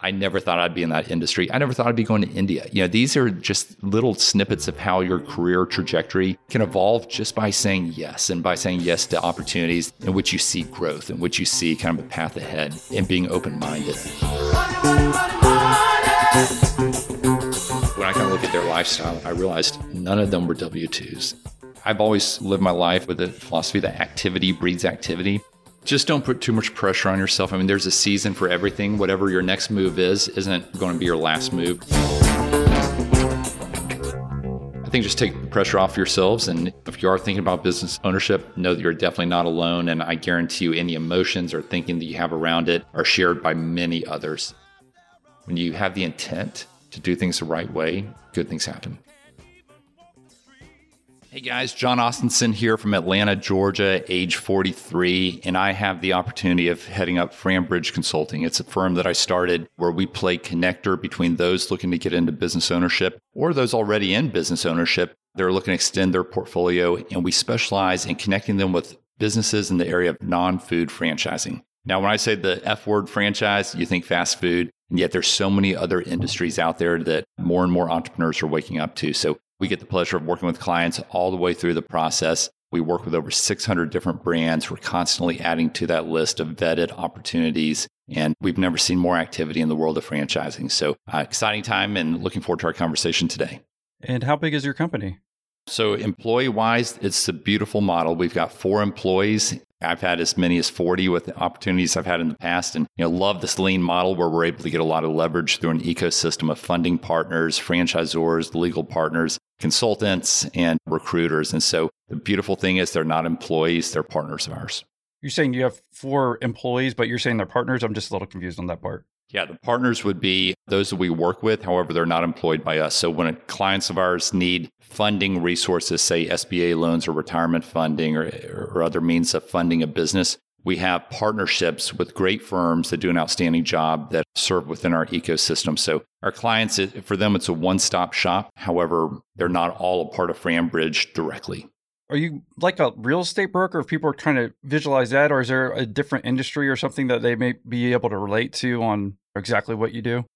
I never thought I'd be in that industry. I never thought I'd be going to India. You know, these are just little snippets of how your career trajectory can evolve just by saying yes and by saying yes to opportunities in which you see growth, in which you see kind of a path ahead and being open minded. When I kind of look at their lifestyle, I realized none of them were W 2s. I've always lived my life with the philosophy that activity breeds activity just don't put too much pressure on yourself. I mean, there's a season for everything. Whatever your next move is, isn't going to be your last move. I think just take the pressure off yourselves. And if you are thinking about business ownership, know that you're definitely not alone. And I guarantee you, any emotions or thinking that you have around it are shared by many others. When you have the intent to do things the right way, good things happen. Hey guys, Jon Ostenson here from Atlanta, Georgia, age 43, and I have the opportunity of heading up FranBridge Consulting. It's a firm that I started where we play connector between those looking to get into business ownership or those already in business ownership. They're looking to extend their portfolio, and we specialize in connecting them with businesses in the area of non food franchising. Now, when I say the F word franchise, you think fast food. And yet there's so many other industries out there that more and more entrepreneurs are waking up to. So we get the pleasure of working with clients all the way through the process. We work with over 600 different brands. We're constantly adding to that list of vetted opportunities. And we've never seen more activity in the world of franchising. So, uh, exciting time and looking forward to our conversation today. And how big is your company? So, employee wise, it's a beautiful model. We've got four employees I've had as many as 40 with the opportunities I've had in the past and you know love this lean model where we're able to get a lot of leverage through an ecosystem of funding partners, franchisors, legal partners, consultants and recruiters. And so the beautiful thing is they're not employees, they're partners of ours. You're saying you have four employees, but you're saying they're partners. I'm just a little confused on that part. Yeah, the partners would be those that we work with. However, they're not employed by us. So when clients of ours need funding resources, say SBA loans or retirement funding or, or other means of funding a business, we have partnerships with great firms that do an outstanding job that serve within our ecosystem. So our clients, for them, it's a one-stop shop. However, they're not all a part of FranBridge directly. Are you like a real estate broker if people are trying to visualize that, or is there a different industry or something that they may be able to relate to on exactly what you do?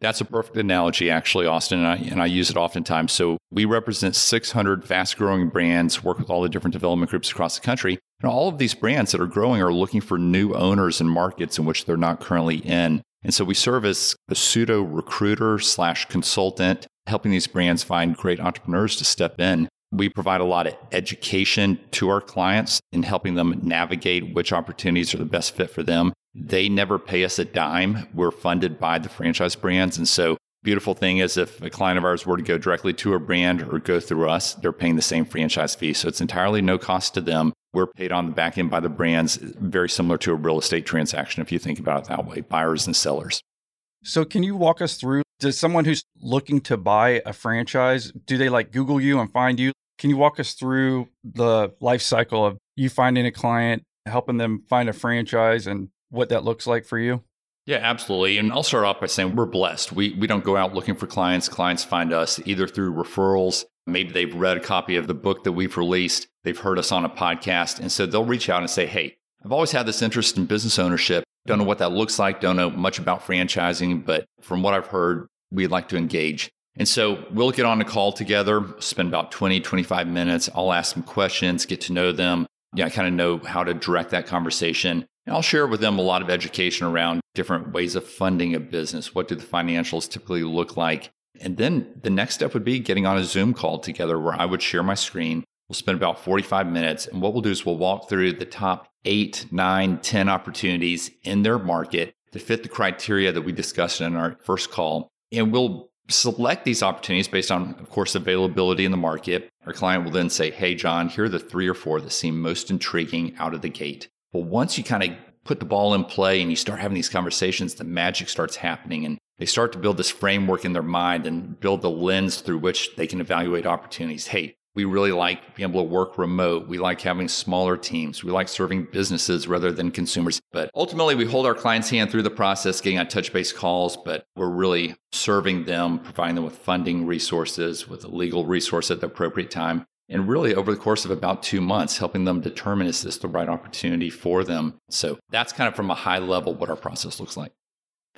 That's a perfect analogy, actually, Austin, and I, and I use it oftentimes. So we represent 600 fast-growing brands, work with all the different development groups across the country, all of these brands that are growing are looking for new owners and markets in which they're not currently in. And so we serve as a pseudo recruiter slash consultant, helping these brands find great entrepreneurs to step in. We provide a lot of education to our clients in helping them navigate which opportunities are the best fit for them. They never pay us a dime. We're funded by the franchise brands. And so beautiful thing is if a client of ours were to go directly to a brand or go through us, they're paying the same franchise fee. So it's entirely no cost to them. We're paid on the back end by the brands, very similar to a real estate transaction if you think about it that way, buyers and sellers. So can you walk us through does someone who's looking to buy a franchise, do they like Google you and find you? Can you walk us through the life cycle of you finding a client, helping them find a franchise and what that looks like for you? Yeah, absolutely. And I'll start off by saying we're blessed. We we don't go out looking for clients. Clients find us either through referrals, maybe they've read a copy of the book that we've released, they've heard us on a podcast, and so they'll reach out and say, "Hey, I've always had this interest in business ownership. Don't know mm-hmm. what that looks like, don't know much about franchising, but from what I've heard, we'd like to engage." And so we'll get on a call together, spend about 20, 25 minutes. I'll ask some questions, get to know them. Yeah, I kind of know how to direct that conversation. And I'll share with them a lot of education around different ways of funding a business. What do the financials typically look like? And then the next step would be getting on a Zoom call together where I would share my screen. We'll spend about 45 minutes. And what we'll do is we'll walk through the top eight, nine, 10 opportunities in their market to fit the criteria that we discussed in our first call. And we'll select these opportunities based on, of course, availability in the market. Our client will then say, Hey, John, here are the three or four that seem most intriguing out of the gate. But once you kind of put the ball in play and you start having these conversations, the magic starts happening and they start to build this framework in their mind and build the lens through which they can evaluate opportunities. Hey, we really like being able to work remote. We like having smaller teams. We like serving businesses rather than consumers. But ultimately, we hold our clients' hand through the process, getting on touch base calls, but we're really serving them, providing them with funding resources, with a legal resource at the appropriate time. And really, over the course of about two months, helping them determine is this the right opportunity for them. So that's kind of from a high level what our process looks like.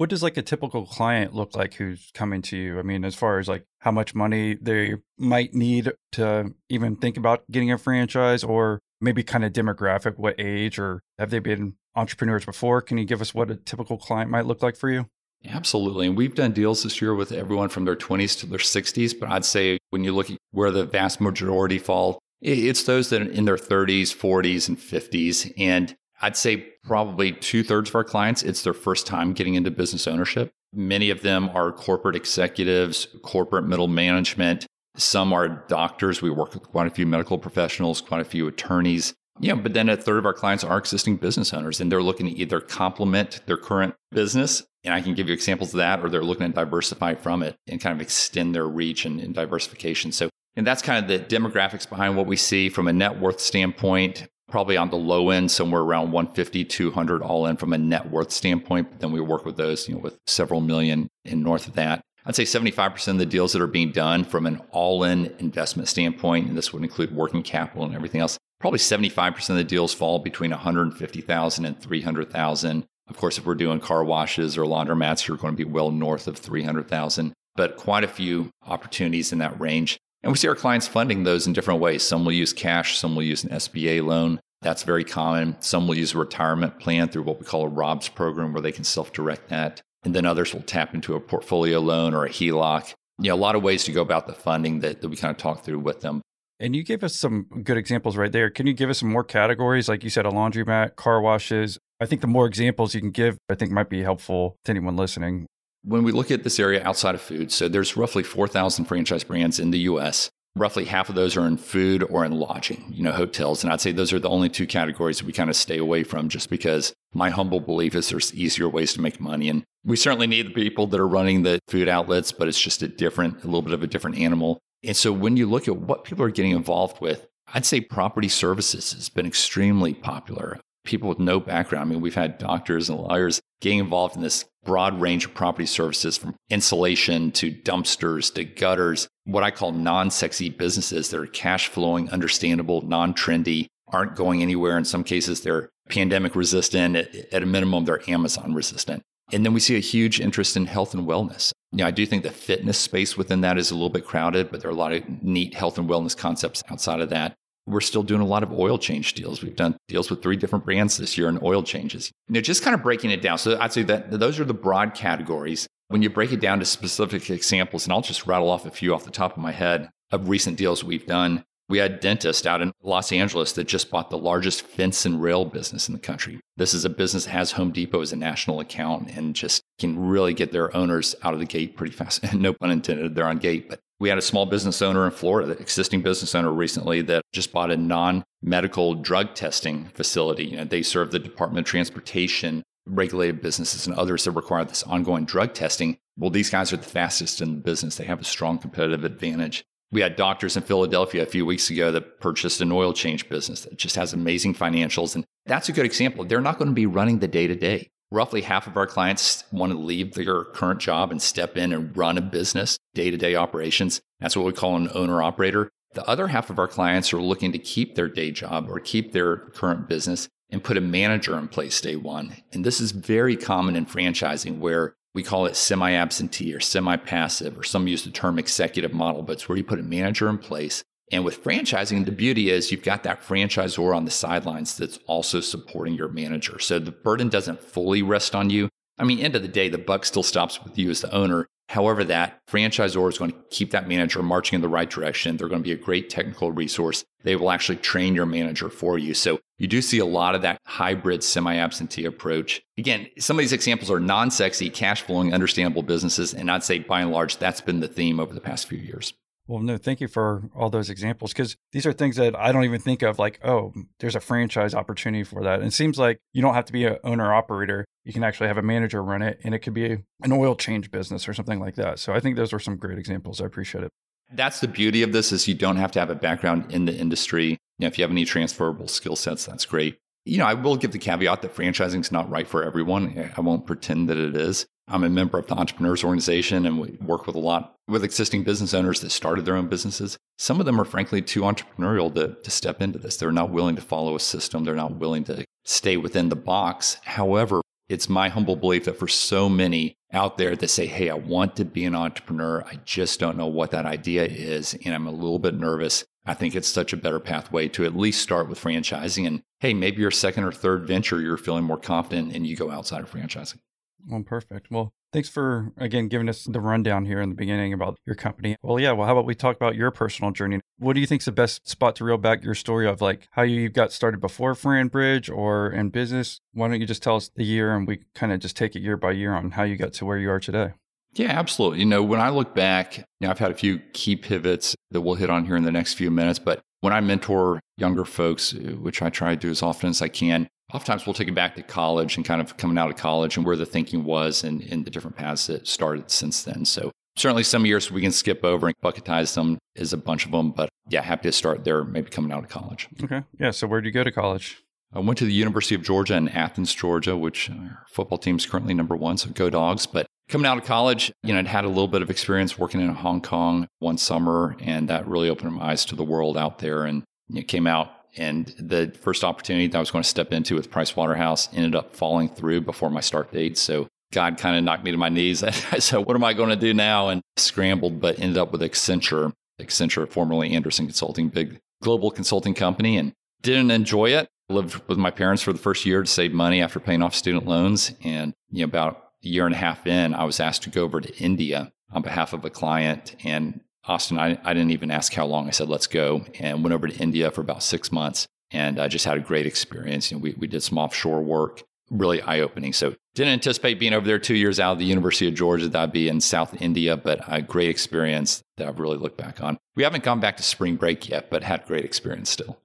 What does like a typical client look like who's coming to you? I mean, as far as like how much money they might need to even think about getting a franchise or maybe kind of demographic, what age or have they been entrepreneurs before? Can you give us what a typical client might look like for you? Absolutely. And we've done deals this year with everyone from their 20s to their 60s. But I'd say when you look at where the vast majority fall, it's those that are in their 30s, 40s, and 50s. And I'd say probably two thirds of our clients, it's their first time getting into business ownership. Many of them are corporate executives, corporate middle management. Some are doctors. We work with quite a few medical professionals, quite a few attorneys. Yeah, but then a third of our clients are existing business owners and they're looking to either complement their current business. And I can give you examples of that, or they're looking to diversify from it and kind of extend their reach and, and diversification. So, and that's kind of the demographics behind what we see from a net worth standpoint probably on the low end, somewhere around 150, 200 all in from a net worth standpoint. But then we work with those, you know, with several million in north of that. I'd say 75% of the deals that are being done from an all in investment standpoint, and this would include working capital and everything else, probably 75% of the deals fall between 150,000 and 300,000. Of course, if we're doing car washes or laundromats, you're going to be well north of 300,000, but quite a few opportunities in that range. And we see our clients funding those in different ways. Some will use cash, some will use an SBA loan. That's very common. Some will use a retirement plan through what we call a ROBS program where they can self direct that. And then others will tap into a portfolio loan or a HELOC. You know, a lot of ways to go about the funding that, that we kind of talk through with them. And you gave us some good examples right there. Can you give us some more categories? Like you said, a laundromat, car washes. I think the more examples you can give, I think might be helpful to anyone listening. When we look at this area outside of food, so there's roughly 4,000 franchise brands in the US. Roughly half of those are in food or in lodging, you know, hotels. And I'd say those are the only two categories that we kind of stay away from just because my humble belief is there's easier ways to make money. And we certainly need the people that are running the food outlets, but it's just a different, a little bit of a different animal. And so when you look at what people are getting involved with, I'd say property services has been extremely popular people with no background. I mean, we've had doctors and lawyers getting involved in this broad range of property services from insulation to dumpsters to gutters, what I call non sexy businesses that are cash flowing, understandable, non trendy, aren't going anywhere. In some cases, they're pandemic resistant. At, a minimum, they're Amazon resistant. And then we see a huge interest in health and wellness. You know, I do think the fitness space within that is a little bit crowded, but there are a lot of neat health and wellness concepts outside of that. We're still doing a lot of oil change deals. We've done deals with three different brands this year in oil changes. You know, just kind of breaking it down. So I'd say that those are the broad categories. When you break it down to specific examples, and I'll just rattle off a few off the top of my head of recent deals we've done. We had dentist out in Los Angeles that just bought the largest fence and rail business in the country. This is a business that has Home Depot as a national account and just can really get their owners out of the gate pretty fast. no pun intended, they're on gate, but we had a small business owner in Florida, existing business owner recently, that just bought a non medical drug testing facility. You know, they serve the Department of Transportation, regulated businesses, and others that require this ongoing drug testing. Well, these guys are the fastest in the business. They have a strong competitive advantage. We had doctors in Philadelphia a few weeks ago that purchased an oil change business that just has amazing financials. And that's a good example. They're not going to be running the day to day. Roughly half of our clients want to leave their current job and step in and run a business, day to day operations. That's what we call an owner operator. The other half of our clients are looking to keep their day job or keep their current business and put a manager in place day one. And this is very common in franchising where we call it semi absentee or semi passive, or some use the term executive model, but it's where you put a manager in place and with franchising, the beauty is you've got that franchisor on the sidelines that's also supporting your manager. So the burden doesn't fully rest on you. I mean, end of the day, the buck still stops with you as the owner. However, that franchisor is going to keep that manager marching in the right direction. They're going to be a great technical resource. They will actually train your manager for you. So you do see a lot of that hybrid semi absentee approach. Again, some of these examples are non sexy, cash flowing, understandable businesses. And I'd say by and large, that's been the theme over the past few years. Well, no, thank you for all those examples because these are things that I don't even think of like, oh, there's a franchise opportunity for that. And it seems like you don't have to be an owner operator. You can actually have a manager run it and it could be an oil change business or something like that. So I think those are some great examples. I appreciate it. That's the beauty of this is you don't have to have a background in the industry. You know, if you have any transferable skill sets, that's great. You know, I will give the caveat that franchising is not right for everyone. I won't pretend that it is. I'm a member of the Entrepreneurs Organization and we work with a lot with existing business owners that started their own businesses. Some of them are frankly too entrepreneurial to, to step into this. They're not willing to follow a system. They're not willing to stay within the box. However, it's my humble belief that for so many out there that say, Hey, I want to be an entrepreneur. I just don't know what that idea is. And I'm a little bit nervous. I think it's such a better pathway to at least start with franchising. And hey, maybe your second or third venture, you're feeling more confident and you go outside of franchising. Well, perfect. Well, thanks for again giving us the rundown here in the beginning about your company. Well, yeah. Well, how about we talk about your personal journey? What do you think is the best spot to reel back your story of like how you got started before FranBridge or in business? Why don't you just tell us the year and we kind of just take it year by year on how you got to where you are today? Yeah, absolutely. You know, when I look back, you know, I've had a few key pivots that we'll hit on here in the next few minutes, but when I mentor younger folks, which I try to do as often as I can, oftentimes we'll take it back to college and kind of coming out of college and where the thinking was and, and the different paths that started since then. So certainly some years we can skip over and bucketize them is a bunch of them, but yeah, happy to start there, maybe coming out of college. Okay. Yeah. So where did you go to college? I went to the University of Georgia in Athens, Georgia, which our football team is currently number one, so go dogs. But coming out of college, you know, I'd had a little bit of experience working in Hong Kong one summer, and that really opened my eyes to the world out there. And you know, came out, and the first opportunity that I was going to step into with Price Waterhouse ended up falling through before my start date. So God kind of knocked me to my knees. I said, "What am I going to do now?" And scrambled, but ended up with Accenture. Accenture, formerly Andersen Consulting, big global consulting company, and didn't enjoy it. Lived with my parents for the first year to save money after paying off student loans, and you know, about a year and a half in, I was asked to go over to India on behalf of a client. And Austin, I, I didn't even ask how long. I said, let's go. And went over to India for about six months. And I just had a great experience. You know, we, we did some offshore work, really eye opening. So didn't anticipate being over there two years out of the University of Georgia. That'd be in South India, but a great experience that I've really looked back on. We haven't gone back to spring break yet, but had great experience still.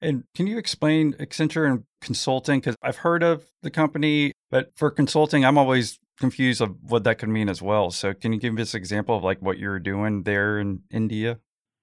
And can you explain Accenture and consulting? Because I've heard of the company, but for consulting, I'm always confused of what that could mean as well. So can you give us an example of like what you're doing there in India?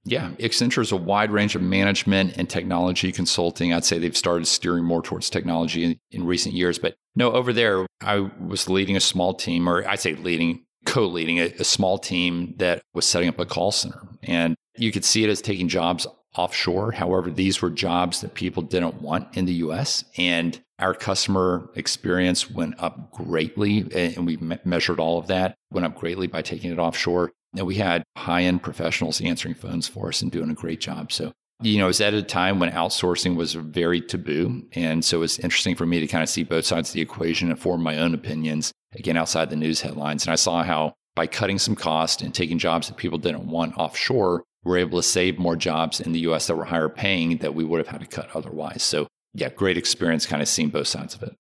Yeah, Accenture is a wide range of management and technology consulting. I'd say they've started steering more towards technology in, in recent years. But no, over there, I was leading a small team, or I'd say leading, co leading a, a small team that was setting up a call center. And you could see it as taking jobs offshore. However, these were jobs that people didn't want in the US. And our customer experience went up greatly. And we me- measured all of that, went up greatly by taking it offshore. And we had high end professionals answering phones for us and doing a great job. So, you know, it was at a time when outsourcing was very taboo. And so it was interesting for me to kind of see both sides of the equation and form my own opinions, again, outside the news headlines. And I saw how by cutting some cost and taking jobs that people didn't want offshore, we're able to save more jobs in the US that were higher paying that we would have had to cut otherwise. So, yeah, great experience kind of seeing both sides of it.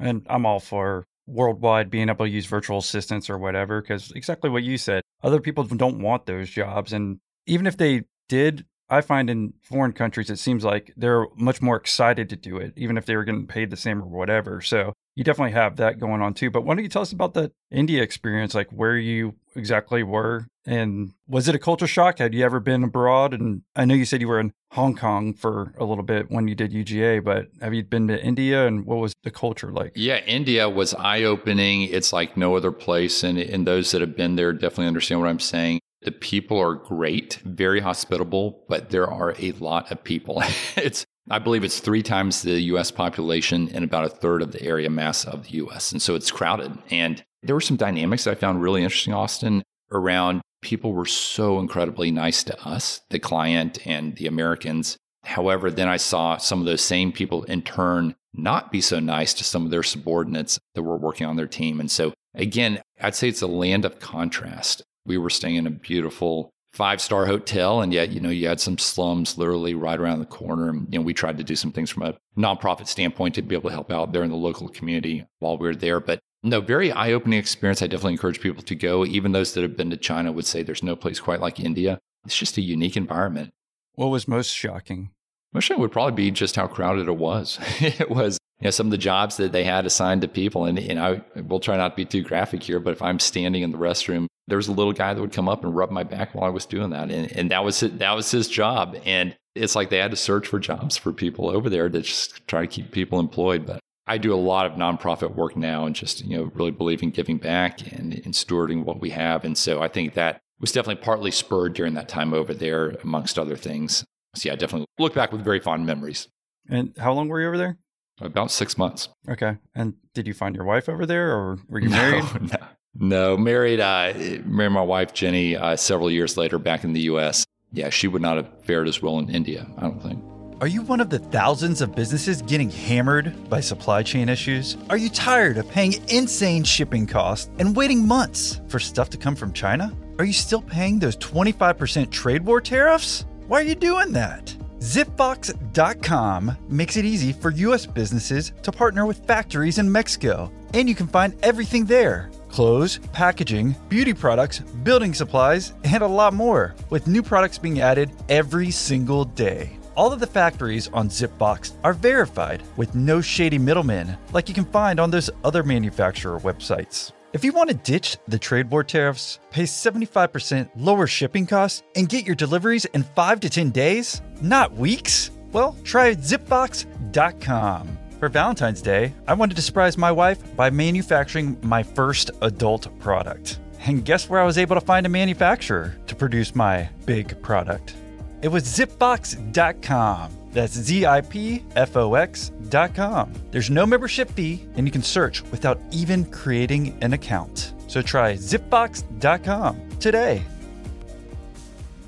And I'm all for worldwide being able to use virtual assistants or whatever, because exactly what you said, other people don't want those jobs. And even if they did, I find in foreign countries, it seems like they're much more excited to do it, even if they were getting paid the same or whatever. So you definitely have that going on too. But why don't you tell us about the India experience, like where you exactly were? And was it a culture shock? Had you ever been abroad? And I know you said you were in Hong Kong for a little bit when you did UGA, but have you been to India and what was the culture like? Yeah, India was eye opening. It's like no other place. And, and those that have been there definitely understand what I'm saying. The people are great, very hospitable, but there are a lot of people. it's I believe it's three times the US population and about a third of the area mass of the US. And so it's crowded. And there were some dynamics I found really interesting, Austin, around people were so incredibly nice to us, the client and the Americans. However, then I saw some of those same people in turn not be so nice to some of their subordinates that were working on their team. And so, again, I'd say it's a land of contrast. We were staying in a beautiful five star hotel, and yet you know you had some slums literally right around the corner. And you know we tried to do some things from a nonprofit standpoint to be able to help out there in the local community while we were there. But no, very eye opening experience. I definitely encourage people to go. Even those that have been to China would say there's no place quite like India. It's just a unique environment. What was most shocking? Most shocking would probably be just how crowded it was. it was you know, some of the jobs that they had assigned to people. And, and I will try not to be too graphic here, but if I'm standing in the restroom, there was a little guy that would come up and rub my back while I was doing that. And, and that was it, that was his job. And it's like they had to search for jobs for people over there to just try to keep people employed. But I do a lot of nonprofit work now and just, you know, really believe in giving back and, and stewarding what we have. And so I think that was definitely partly spurred during that time over there, amongst other things. So yeah, I definitely look back with very fond memories. And how long were you over there? About six months. Okay. And did you find your wife over there or were you married? No, no. No, married, uh, married my wife, Jenny, uh, several years later back in the U.S. Yeah, she would not have fared as well in India, I don't think. Are you one of the thousands of businesses getting hammered by supply chain issues? Are you tired of paying insane shipping costs and waiting months for stuff to come from China? Are you still paying those 25% trade war tariffs? Why are you doing that? Zipfox.com makes it easy for U.S. businesses to partner with factories in Mexico, and you can find everything there clothes, packaging, beauty products, building supplies, and a lot more, with new products being added every single day. All of the factories on Zipfox are verified with no shady middlemen like you can find on those other manufacturer websites. If you want to ditch the trade war tariffs, pay 75% lower shipping costs, and get your deliveries in 5 to 10 days, not weeks, well, try zipfox.com. For Valentine's Day, I wanted to surprise my wife by manufacturing my first adult product. And guess where I was able to find a manufacturer to produce my big product? It was zipfox.com. That's Z I P F O X.com. There's no membership fee, and you can search without even creating an account. So try zipfox.com today.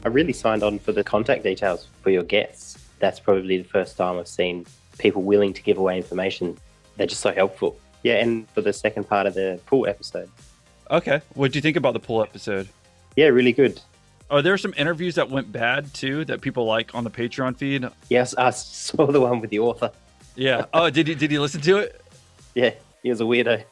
I really signed on for the contact details for your guests. That's probably the first time I've seen people willing to give away information. They're just so helpful. Yeah, and for the second part of the pool episode. Okay. What do you think about the pool episode? Yeah, really good. Are there some interviews that went bad too that people like on the Patreon feed? Yes, I saw the one with the author. Yeah. Oh, did you did you listen to it? Yeah, he was a weirdo.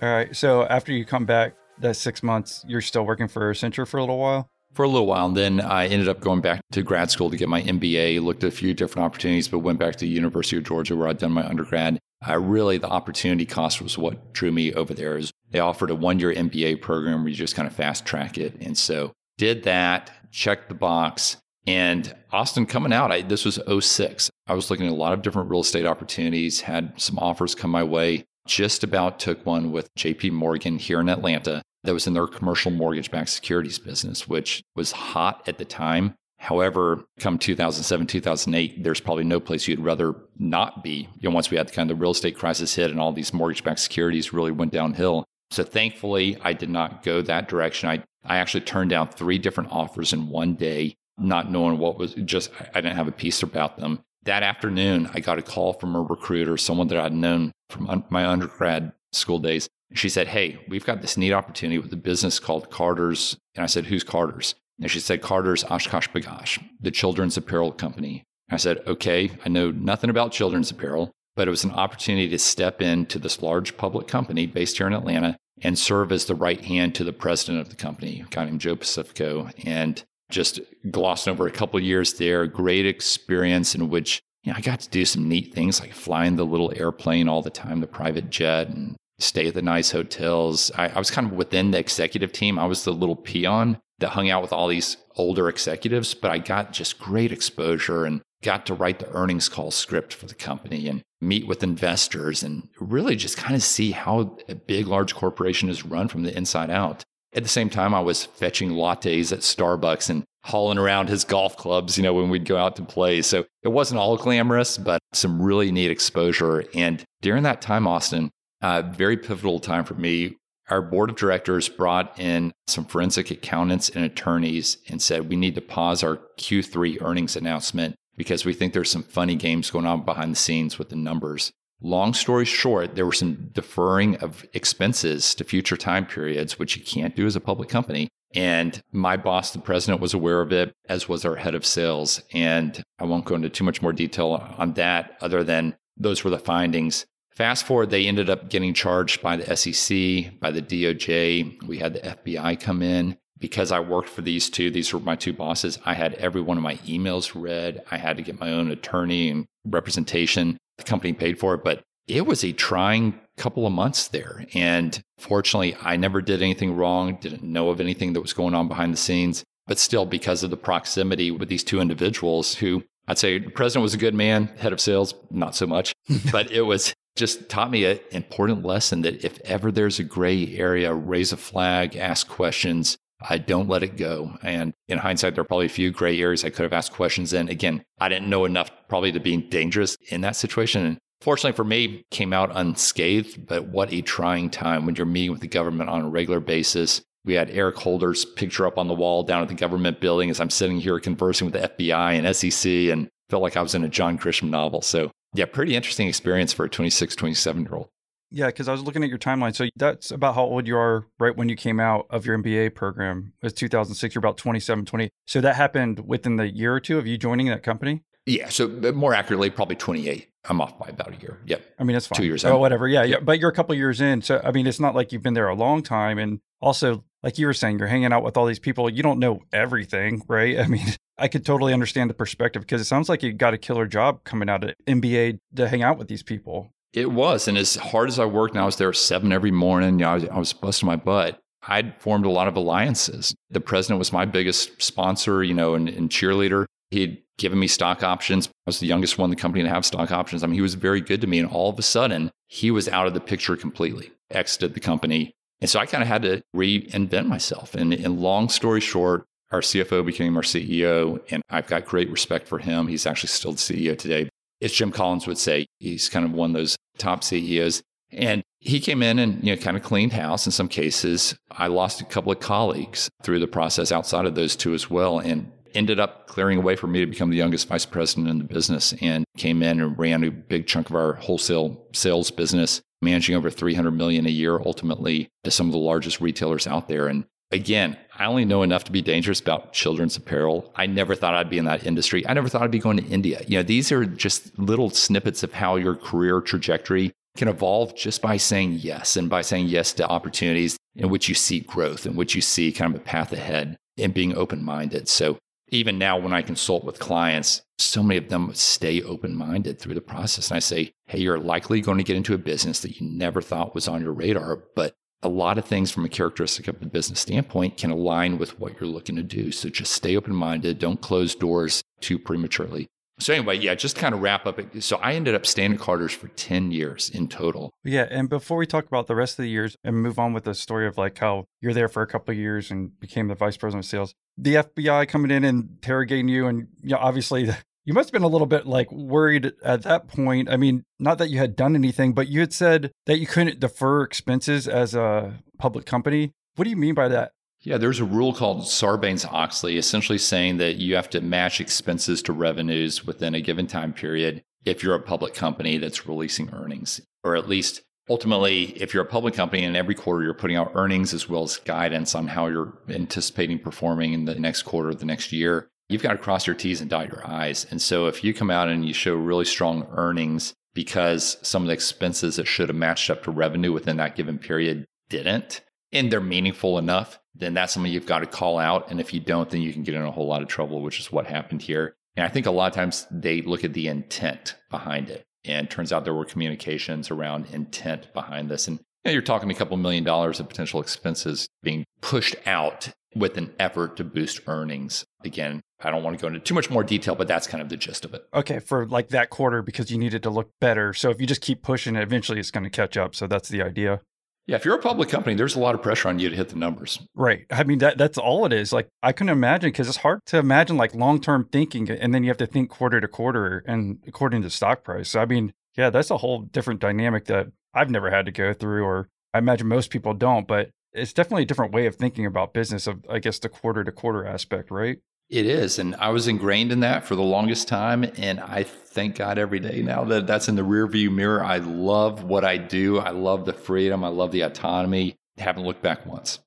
All right. So after you come back, that six months, you're still working for Accenture for a little while. For a little while, and then I ended up going back to grad school to get my MBA. Looked at a few different opportunities, but went back to the University of Georgia where I'd done my undergrad. Uh, really, the opportunity cost was what drew me over there. Is they offered a one-year MBA program where you just kind of fast track it, and so did that, checked the box. And Austin coming out, I, this was 06. I was looking at a lot of different real estate opportunities, had some offers come my way. Just about took one with JP Morgan here in Atlanta that was in their commercial mortgage backed securities business, which was hot at the time. However, come 2007, 2008, there's probably no place you'd rather not be. You know, once we had the kind of the real estate crisis hit and all these mortgage backed securities really went downhill. So thankfully, I did not go that direction. I, I actually turned down three different offers in one day, not knowing what was just, I didn't have a peace about them. That afternoon, I got a call from a recruiter, someone that I'd known from my undergrad school days. She said, Hey, we've got this neat opportunity with a business called Carter's. And I said, Who's Carter's? And she said, Carter's OshKosh B'gosh, the children's apparel company. I said, Okay, I know nothing about children's apparel, but it was an opportunity to step into this large public company based here in Atlanta and serve as the right hand to the president of the company, a guy named Joe Pacifico. And just glossed over a couple years there, great experience in which you know, I got to do some neat things like flying the little airplane all the time, the private jet, and stay at the nice hotels. I, I was kind of within the executive team. I was the little peon that hung out with all these older executives, but I got just great exposure and got to write the earnings call script for the company and meet with investors and really just kind of see how a big, large corporation is run from the inside out. At the same time, I was fetching lattes at Starbucks and hauling around his golf clubs, you know, when we'd go out to play. So it wasn't all glamorous, but some really neat exposure. And during that time, Austin, a uh, very pivotal time for me. Our board of directors brought in some forensic accountants and attorneys and said, we need to pause our Q3 earnings announcement because we think there's some funny games going on behind the scenes with the numbers. Long story short, there were some deferring of expenses to future time periods, which you can't do as a public company. And my boss, the president, was aware of it, as was our head of sales. And I won't go into too much more detail on that, other than those were the findings. Fast forward, they ended up getting charged by the SEC, by the DOJ. We had the FBI come in because I worked for these two, these were my two bosses, I had every one of my emails read. I had to get my own attorney and representation. The company paid for it, but it was a trying couple of months there. And fortunately, I never did anything wrong, didn't know of anything that was going on behind the scenes. But still, because of the proximity with these two individuals who I'd say the president was a good man, head of sales, not so much, but it was just taught me an important lesson that if ever there's a gray area, raise a flag, ask questions, I don't let it go. And in hindsight, there are probably a few gray areas I could have asked questions in. Again, I didn't know enough probably to be dangerous in that situation. And fortunately for me, came out unscathed. But what a trying time when you're meeting with the government on a regular basis. We had Eric Holder's picture up on the wall down at the government building as I'm sitting here conversing with the FBI and SEC and felt like I was in a John Grisham novel. So, yeah, pretty interesting experience for a 26, 27 year old. Yeah, because I was looking at your timeline. So that's about how old you are right when you came out of your MBA program. It was 2006. You're about 27, 20. So that happened within the year or two of you joining that company? Yeah. So uh, more accurately, probably 28. I'm off by about a year. Yep. I mean, that's fine. Two years. Oh, whatever. Yeah, yeah. But you're a couple years in. So, I mean, it's not like you've been there a long time. And also, like you were saying, you're hanging out with all these people. You don't know everything, right? I mean, I could totally understand the perspective because it sounds like you got a killer job coming out of MBA to hang out with these people. It was. And as hard as I worked, and I was there at seven every morning, you know, I, was, I was busting my butt. I'd formed a lot of alliances. The president was my biggest sponsor, you know, and, and cheerleader. He'd given me stock options. I was the youngest one in the company to have stock options. I mean, he was very good to me. And all of a sudden, he was out of the picture completely, exited the company. And so I kind of had to reinvent myself. And, and long story short, our CFO became our CEO, and I've got great respect for him. He's actually still the CEO today. As Jim Collins would say, he's kind of one of those top CEOs. And he came in and you know kind of cleaned house in some cases. I lost a couple of colleagues through the process outside of those two as well, and ended up clearing a way for me to become the youngest vice president in the business and came in and ran a big chunk of our wholesale sales business, managing over 300 million a year ultimately to some of the largest retailers out there. And again, I only know enough to be dangerous about children's apparel. I never thought I'd be in that industry. I never thought I'd be going to India. You know, these are just little snippets of how your career trajectory can evolve just by saying yes and by saying yes to opportunities in which you see growth, in which you see kind of a path ahead and being open minded. So even now, when I consult with clients, so many of them stay open minded through the process. And I say, hey, you're likely going to get into a business that you never thought was on your radar, but a lot of things from a characteristic of the business standpoint can align with what you're looking to do. So just stay open minded. Don't close doors too prematurely. So anyway, yeah, just kind of wrap up. So I ended up staying at Carter's for 10 years in total. Yeah. And before we talk about the rest of the years and move on with the story of like how you're there for a couple of years and became the vice president of sales, the FBI coming in and interrogating you and you know, obviously you must have been a little bit like worried at that point. I mean, not that you had done anything, but you had said that you couldn't defer expenses as a public company. What do you mean by that? Yeah, there's a rule called Sarbanes Oxley, essentially saying that you have to match expenses to revenues within a given time period if you're a public company that's releasing earnings, or at least ultimately, if you're a public company and every quarter you're putting out earnings as well as guidance on how you're anticipating performing in the next quarter, the next year, you've got to cross your T's and dot your I's. And so if you come out and you show really strong earnings because some of the expenses that should have matched up to revenue within that given period didn't, and they're meaningful enough, then that's something you've got to call out. And if you don't, then you can get in a whole lot of trouble, which is what happened here. And I think a lot of times they look at the intent behind it. And turns out there were communications around intent behind this. And you you're talking a couple million dollars of potential expenses being pushed out with an effort to boost earnings. Again, I don't want to go into too much more detail, but that's kind of the gist of it. Okay, for like that quarter because you needed to look better. So if you just keep pushing it, eventually it's going to catch up. So that's the idea. Yeah, if you're a public company, there's a lot of pressure on you to hit the numbers. Right. I mean that that's all it is. Like I couldn't imagine because it's hard to imagine like long-term thinking and then you have to think quarter to quarter and according to stock price. So I mean, yeah, that's a whole different dynamic that I've never had to go through or I imagine most people don't, but it's definitely a different way of thinking about business of I guess the quarter to quarter aspect, right? It is. And I was ingrained in that for the longest time. And I thank God every day now that that's in the rearview mirror. I love what I do. I love the freedom. I love the autonomy. haven't looked back once.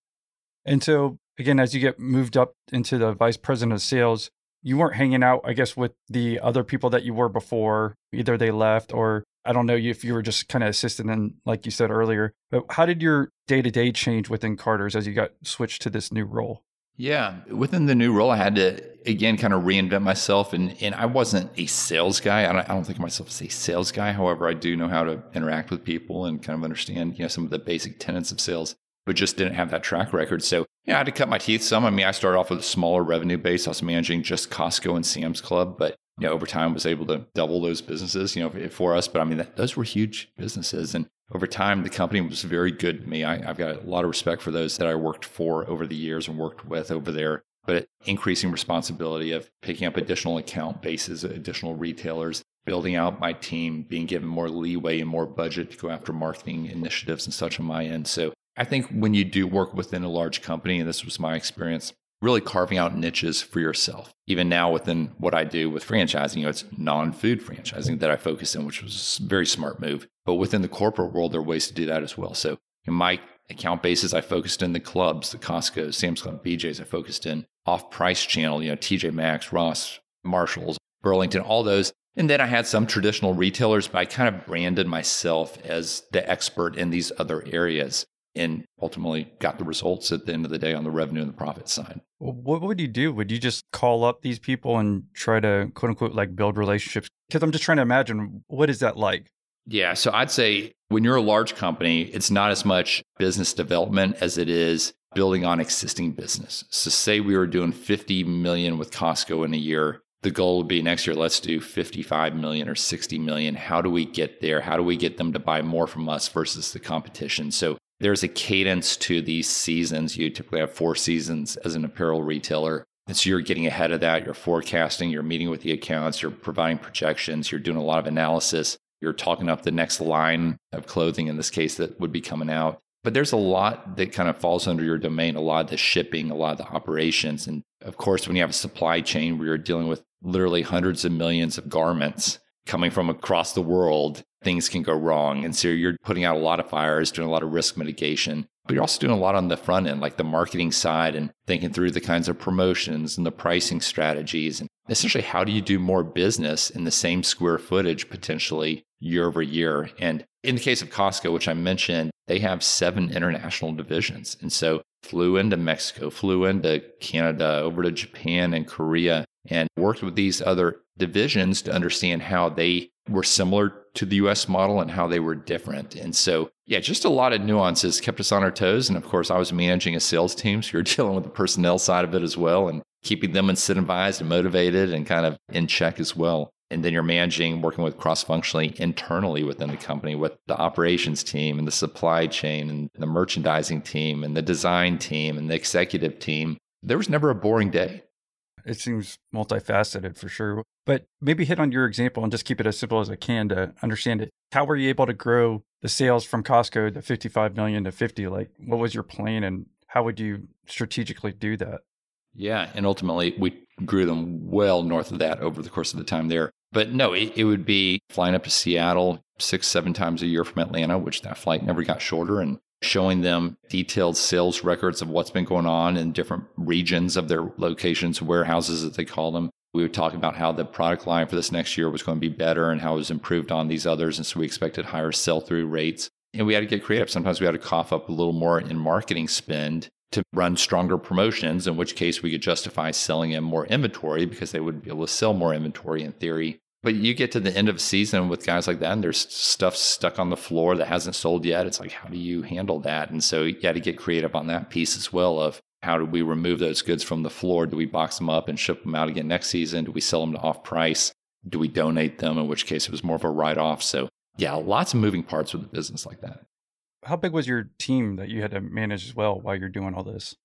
And so, again, as you get moved up into the vice president of sales, you weren't hanging out, I guess, with the other people that you were before. Either they left or I don't know if you were just kind of assistant and like you said earlier. But how did your day to day change within Carter's as you got switched to this new role? Yeah, within the new role, I had to again kind of reinvent myself, and and I wasn't a sales guy. I don't, I don't think of myself as a sales guy. However, I do know how to interact with people and kind of understand you know some of the basic tenets of sales, but just didn't have that track record. So yeah, I had to cut my teeth some. I mean, I started off with a smaller revenue base. I was managing just Costco and Sam's Club, but you know, over time was able to double those businesses, you know, for us. But I mean, that, those were huge businesses. And over time, the company was very good to me. I, have got a lot of respect for those that I worked for over the years and worked with over there. But increasing responsibility of picking up additional account bases, additional retailers, building out my team, being given more leeway and more budget to go after marketing initiatives and such on my end. So I think when you do work within a large company, and this was my experience, really carving out niches for yourself. Even now, within what I do with franchising, you know, it's non food franchising that I focus in, which was a very smart move. But within the corporate world, there are ways to do that as well. So in my account basis, I focused in the clubs, the Costco, Sam's Club, BJ's. I focused in off price channel, you know, TJ Maxx, Ross, Marshalls, Burlington, all those. And then I had some traditional retailers, but I kind of branded myself as the expert in these other areas and ultimately got the results at the end of the day on the revenue and the profit side. What would you do? Would you just call up these people and try to quote unquote like build relationships? Because I'm just trying to imagine what is that like? Yeah. So I'd say when you're a large company, it's not as much business development as it is building on existing business. So say we were doing 50 million with Costco in a year. The goal would be next year, let's do 55 million or 60 million. How do we get there? How do we get them to buy more from us versus the competition? So there's a cadence to these seasons. You typically have four seasons as an apparel retailer. And so you're getting ahead of that. You're forecasting, you're meeting with the accounts, you're providing projections, you're doing a lot of analysis. You're talking up the next line of clothing, in this case, that would be coming out. But there's a lot that kind of falls under your domain, a lot of the shipping, a lot of the operations. And of course, when you have a supply chain where you're dealing with literally hundreds of millions of garments coming from across the world, things can go wrong. And so you're putting out a lot of fires, doing a lot of risk mitigation, but you're also doing a lot on the front end, like the marketing side and thinking through the kinds of promotions and the pricing strategies. And essentially, how do you do more business in the same square footage potentially year over year? And in the case of Costco, which I mentioned, they have seven international divisions. And so flew into Mexico, flew into Canada, over to Japan and Korea, and worked with these other divisions to understand how they were similar to the US model and how they were different. And so, yeah, just a lot of nuances kept us on our toes. And of course, I was managing a sales team. So you're dealing with the personnel side of it as well and keeping them incentivized and motivated and kind of in check as well. And then you're managing, working with cross functionally internally within the company with the operations team and the supply chain and the merchandising team and the design team and the executive team. There was never a boring day. It seems multifaceted for sure. But maybe hit on your example and just keep it as simple as I can to understand it. How were you able to grow the sales from Costco to 55 million to 50? Like, what was your plan and how would you strategically do that? Yeah. And ultimately, we grew them well north of that over the course of the time there. But no, it, it, would be flying up to Seattle six, seven times a year from Atlanta, which that flight never got shorter, and showing them detailed sales records of what's been going on in different regions of their locations, warehouses, as they call them. We would talk about how the product line for this next year was going to be better and how it was improved on these others. And so we expected higher sell through rates. And we had to get creative. Sometimes we had to cough up a little more in marketing spend to run stronger promotions, in which case we could justify selling in more inventory because they would be able to sell more inventory in theory. But you get to the end of a season with guys like that, and there's stuff stuck on the floor that hasn't sold yet. It's like, how do you handle that? And so you got to get creative on that piece as well of how do we remove those goods from the floor? Do we box them up and ship them out again next season? Do we sell them to off price? Do we donate them? In which case it was more of a write off. So yeah, lots of moving parts with a business like that. How big was your team that you had to manage as well while you're doing all this?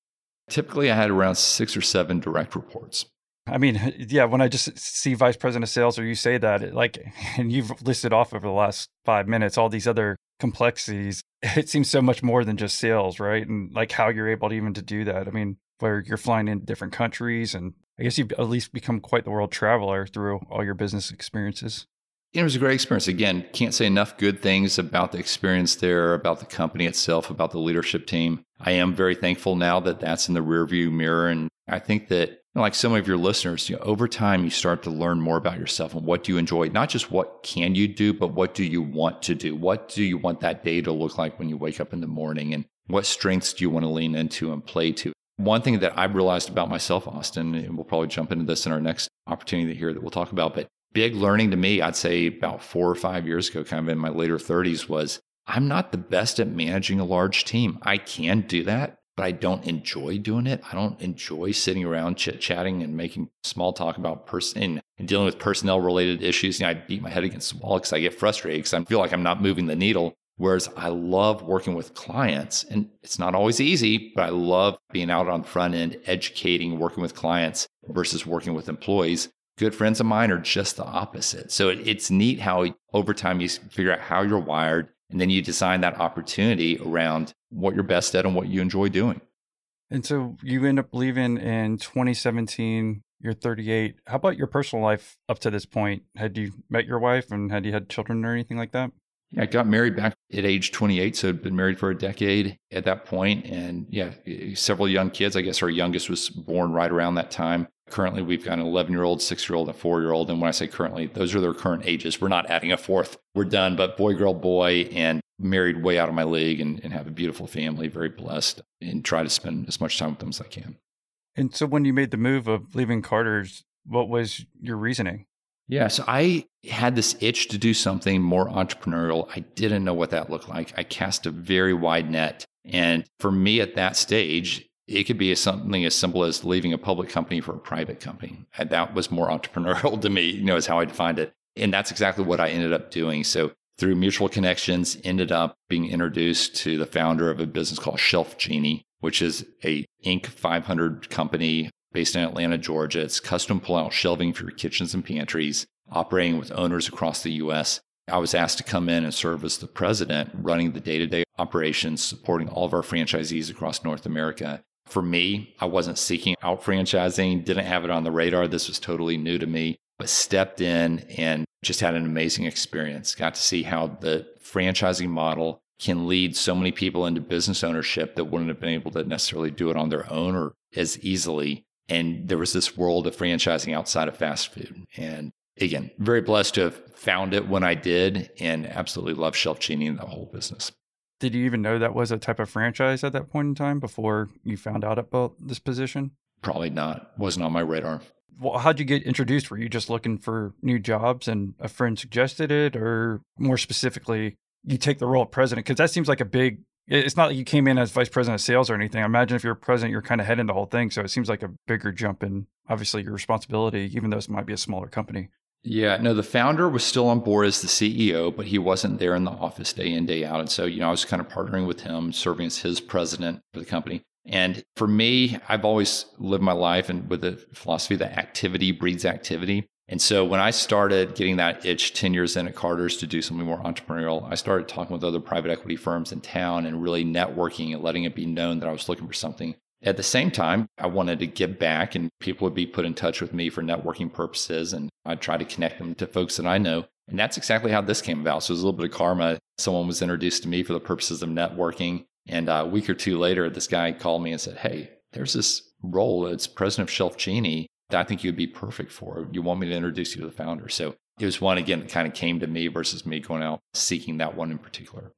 Typically, I had around six or seven direct reports. I mean, yeah, when I just see vice president of sales or you say that, like, and you've listed off over the last five minutes all these other complexities, it seems so much more than just sales, right? And like how you're able to even to do that. I mean, where you're flying in different countries and I guess you've at least become quite the world traveler through all your business experiences. It was a great experience. Again, can't say enough good things about the experience there, about the company itself, about the leadership team. I am very thankful now that that's in the rearview mirror. And I think that like some of your listeners, you know, over time you start to learn more about yourself and what do you enjoy, not just what can you do, but what do you want to do? What do you want that day to look like when you wake up in the morning and what strengths do you want to lean into and play to? One thing that I've realized about myself, Austin, and we'll probably jump into this in our next opportunity here that we'll talk about, but big learning to me, I'd say about four or five years ago, kind of in my later 30s, was I'm not the best at managing a large team. I can do that, but I don't enjoy doing it. I don't enjoy sitting around chit chatting and making small talk about person and dealing with personnel related issues. You know, I beat my head against the wall because I get frustrated because I feel like I'm not moving the needle. Whereas I love working with clients and it's not always easy, but I love being out on the front end, educating, working with clients versus working with employees good friends of mine are just the opposite. So it, it's neat how over time you figure out how you're wired and then you design that opportunity around what you're best at and what you enjoy doing. And so you end up leaving in 2017. You're 38. How about your personal life up to this point? Had you met your wife and had you had children or anything like that? Yeah, I got married back at age 28, so I'd been married for a decade at that point, and yeah, several young kids. I guess our youngest was born right around that time. Currently, we've got an 11 year old, six year old, and four year old. And when I say currently, those are their current ages. We're not adding a fourth. We're done, but boy, girl, boy, and married way out of my league and, and have a beautiful family, very blessed, and try to spend as much time with them as I can. And so, when you made the move of leaving Carter's, what was your reasoning? Yeah, so I had this itch to do something more entrepreneurial. I didn't know what that looked like. I cast a very wide net. And for me at that stage, it could be something as simple as leaving a public company for a private company. And that was more entrepreneurial to me, you know, is how I defined it. And that's exactly what I ended up doing. So through mutual connections, ended up being introduced to the founder of a business called Shelf Genie, which is a Inc. 500 company based in Atlanta, Georgia. It's custom pull out shelving for your kitchens and pantries, operating with owners across the US. I was asked to come in and serve as the president, running the day to day operations, supporting all of our franchisees across North America. For me, I wasn't seeking out franchising, didn't have it on the radar. This was totally new to me, but stepped in and just had an amazing experience. Got to see how the franchising model can lead so many people into business ownership that wouldn't have been able to necessarily do it on their own or as easily. And there was this world of franchising outside of fast food. And again, very blessed to have found it when I did and absolutely love Shelf Genie and the whole business. Did you even know that was a type of franchise at that point in time before you found out about this position? Probably not. Wasn't on my radar. Well, how'd you get introduced? Were you just looking for new jobs and a friend suggested it, or more specifically, you take the role of president? Because that seems like a big it's not like you came in as vice president of sales or anything. I imagine if you're president, you're kind of heading the whole thing. So it seems like a bigger jump in obviously your responsibility, even though this might be a smaller company. Yeah, no, the founder was still on board as the CEO, but he wasn't there in the office day in, day out. And so, you know, I was kind of partnering with him, serving as his president for the company. And for me, I've always lived my life and with the philosophy that activity breeds activity. And so when I started getting that itch 10 years in at Carter's to do something more entrepreneurial, I started talking with other private equity firms in town and really networking and letting it be known that I was looking for something. At the same time, I wanted to give back and people would be put in touch with me for networking purposes. And I'd try to connect them to folks that I know. And that's exactly how this came about. So it was a little bit of karma. Someone was introduced to me for the purposes of networking. And a week or two later, this guy called me and said, Hey, there's this role. It's president of Shelf Genie that I think you'd be perfect for. You want me to introduce you to the founder. So it was one, again, that kind of came to me versus me going out seeking that one in particular.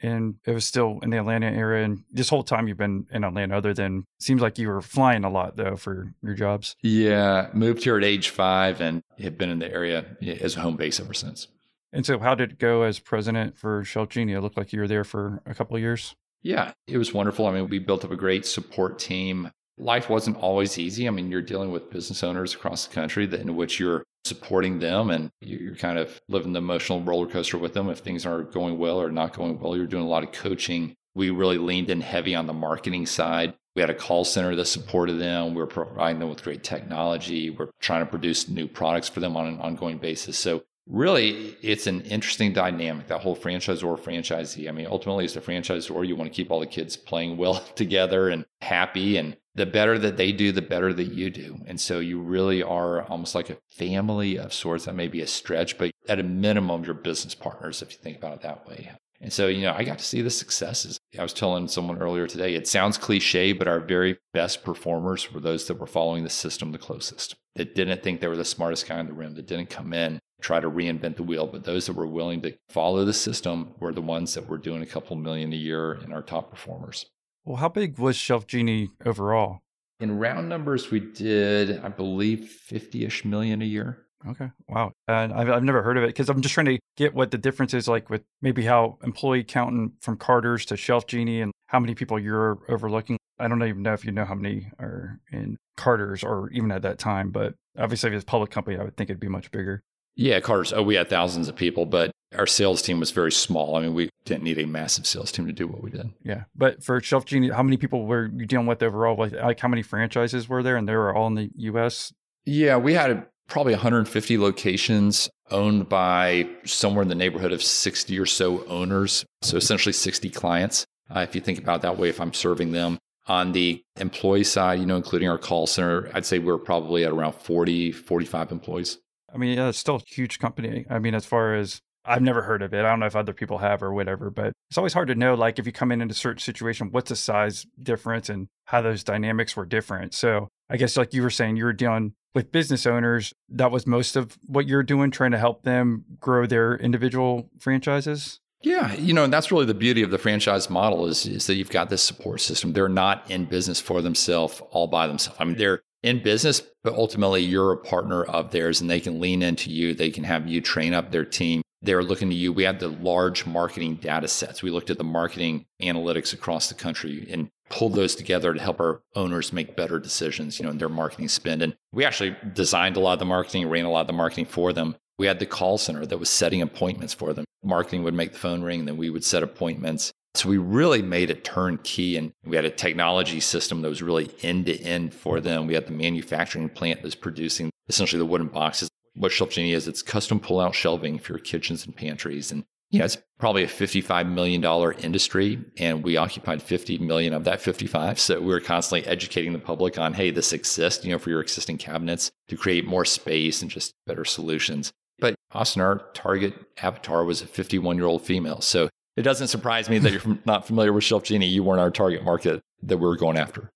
And it was still in the Atlanta area. And this whole time you've been in Atlanta, other than seems like you were flying a lot though for your jobs. Yeah. Moved here at age five and have been in the area as a home base ever since. And so, how did it go as president for Shelf Genie? It looked like you were there for a couple of years. Yeah, it was wonderful. I mean, we built up a great support team life wasn't always easy. I mean, you're dealing with business owners across the country that, in which you're supporting them and you're kind of living the emotional roller coaster with them. If things aren't going well or not going well, you're doing a lot of coaching. We really leaned in heavy on the marketing side. We had a call center that supported them. We were providing them with great technology. We're trying to produce new products for them on an ongoing basis. So really it's an interesting dynamic that whole franchise or franchisee i mean ultimately as a franchisor you want to keep all the kids playing well together and happy and the better that they do, the better that you do. And so you really are almost like a family of sorts. That may be a stretch, but at a minimum, you're business partners if you think about it that way. And so, you know, I got to see the successes. I was telling someone earlier today, it sounds cliche, but our very best performers were those that were following the system the closest, that didn't think they were the smartest guy in the room, that didn't come in, try to reinvent the wheel. But those that were willing to follow the system were the ones that were doing a couple million a year in our top performers. Well, how big was Shelf Genie overall? In round numbers, we did, I believe, 50 ish million a year. Okay. Wow. And I've, I've never heard of it because I'm just trying to get what the difference is like with maybe how employee counting from Carter's to Shelf Genie and how many people you're overlooking. I don't even know if you know how many are in Carter's or even at that time, but obviously if it's a public company, I would think it'd be much bigger. Yeah, Carter's. Oh, we had thousands of people, but our sales team was very small. I mean, we didn't need a massive sales team to do what we did. Yeah, but for Shelf Genie, how many people were you dealing with overall? Like, like how many franchises were there, and they were all in the U.S. Yeah, we had probably 150 locations owned by somewhere in the neighborhood of 60 or so owners. So essentially 60 clients. Uh, if you think about that way, if I'm serving them on the employee side, you know, including our call center, I'd say we're probably at around 40, 45 employees. I mean, yeah, it's still a huge company. I mean, as far as I've never heard of it. I don't know if other people have or whatever, but it's always hard to know, like, if you come in into a certain situation, what's the size difference and how those dynamics were different. So I guess, like you were saying, you were dealing with business owners. That was most of what you're doing, trying to help them grow their individual franchises. Yeah, you know, and that's really the beauty of the franchise model is, is that you've got this support system. They're not in business for themselves all by themselves. I mean, they're in business, but ultimately you're a partner of theirs and they can lean into you. They can have you train up their team. They're looking to you. We had the large marketing data sets. We looked at the marketing analytics across the country and pulled those together to help our owners make better decisions, you know, in their marketing spend. And we actually designed a lot of the marketing, ran a lot of the marketing for them. We had the call center that was setting appointments for them. Marketing would make the phone ring, and then we would set appointments. So we really made it turnkey and we had a technology system that was really end to end for them. We had the manufacturing plant that's producing essentially the wooden boxes. What Shelf Genie is, it's custom pull out shelving for your kitchens and pantries. And know, it's probably a $55 million industry and we occupied 50 million of that 55. So we were constantly educating the public on, hey, this exists, you know, for your existing cabinets to create more space and just better solutions. But Austin, our target avatar was a 51 year old female. So it doesn't surprise me that you're not familiar with Shelf Genie. You weren't our target market that we were going after.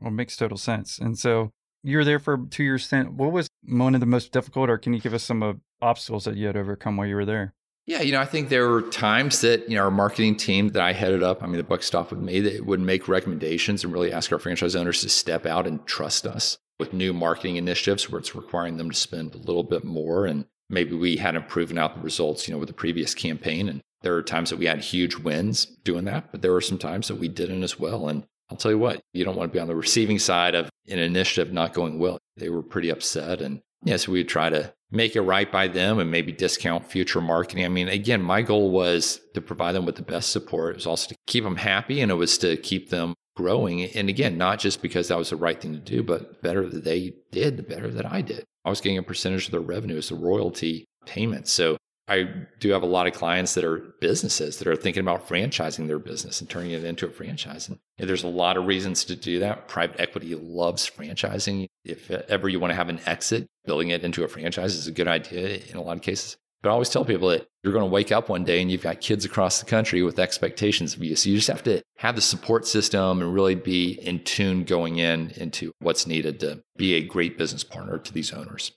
Well, it makes total sense. And so you were there for two years stint. What was one of the most difficult, or can you give us some uh, obstacles that you had to overcome while you were there? Yeah, you know, I think there were times that, you know, our marketing team that I headed up, I mean, the buck stopped with me, that would make recommendations and really ask our franchise owners to step out and trust us with new marketing initiatives where it's requiring them to spend a little bit more. And maybe we hadn't proven out the results, you know, with the previous campaign. And there were times that we had huge wins doing that, but there were some times that we didn't as well. And I'll tell you what, you don't want to be on the receiving side of an initiative not going well. They were pretty upset. And yes, we would try to make it right by them and maybe discount future marketing. I mean, again, my goal was to provide them with the best support. It was also to keep them happy and it was to keep them growing. And again, not just because that was the right thing to do, but better that they did, the better that I did. I was getting a percentage of their revenue as a royalty payment. So I do have a lot of clients that are businesses that are thinking about franchising their business and turning it into a franchise. And there's a lot of reasons to do that. Private equity loves franchising. If ever you want to have an exit, building it into a franchise is a good idea in a lot of cases. But I always tell people that you're going to wake up one day and you've got kids across the country with expectations of you. So you just have to have the support system and really be in tune going in into what's needed to be a great business partner to these owners.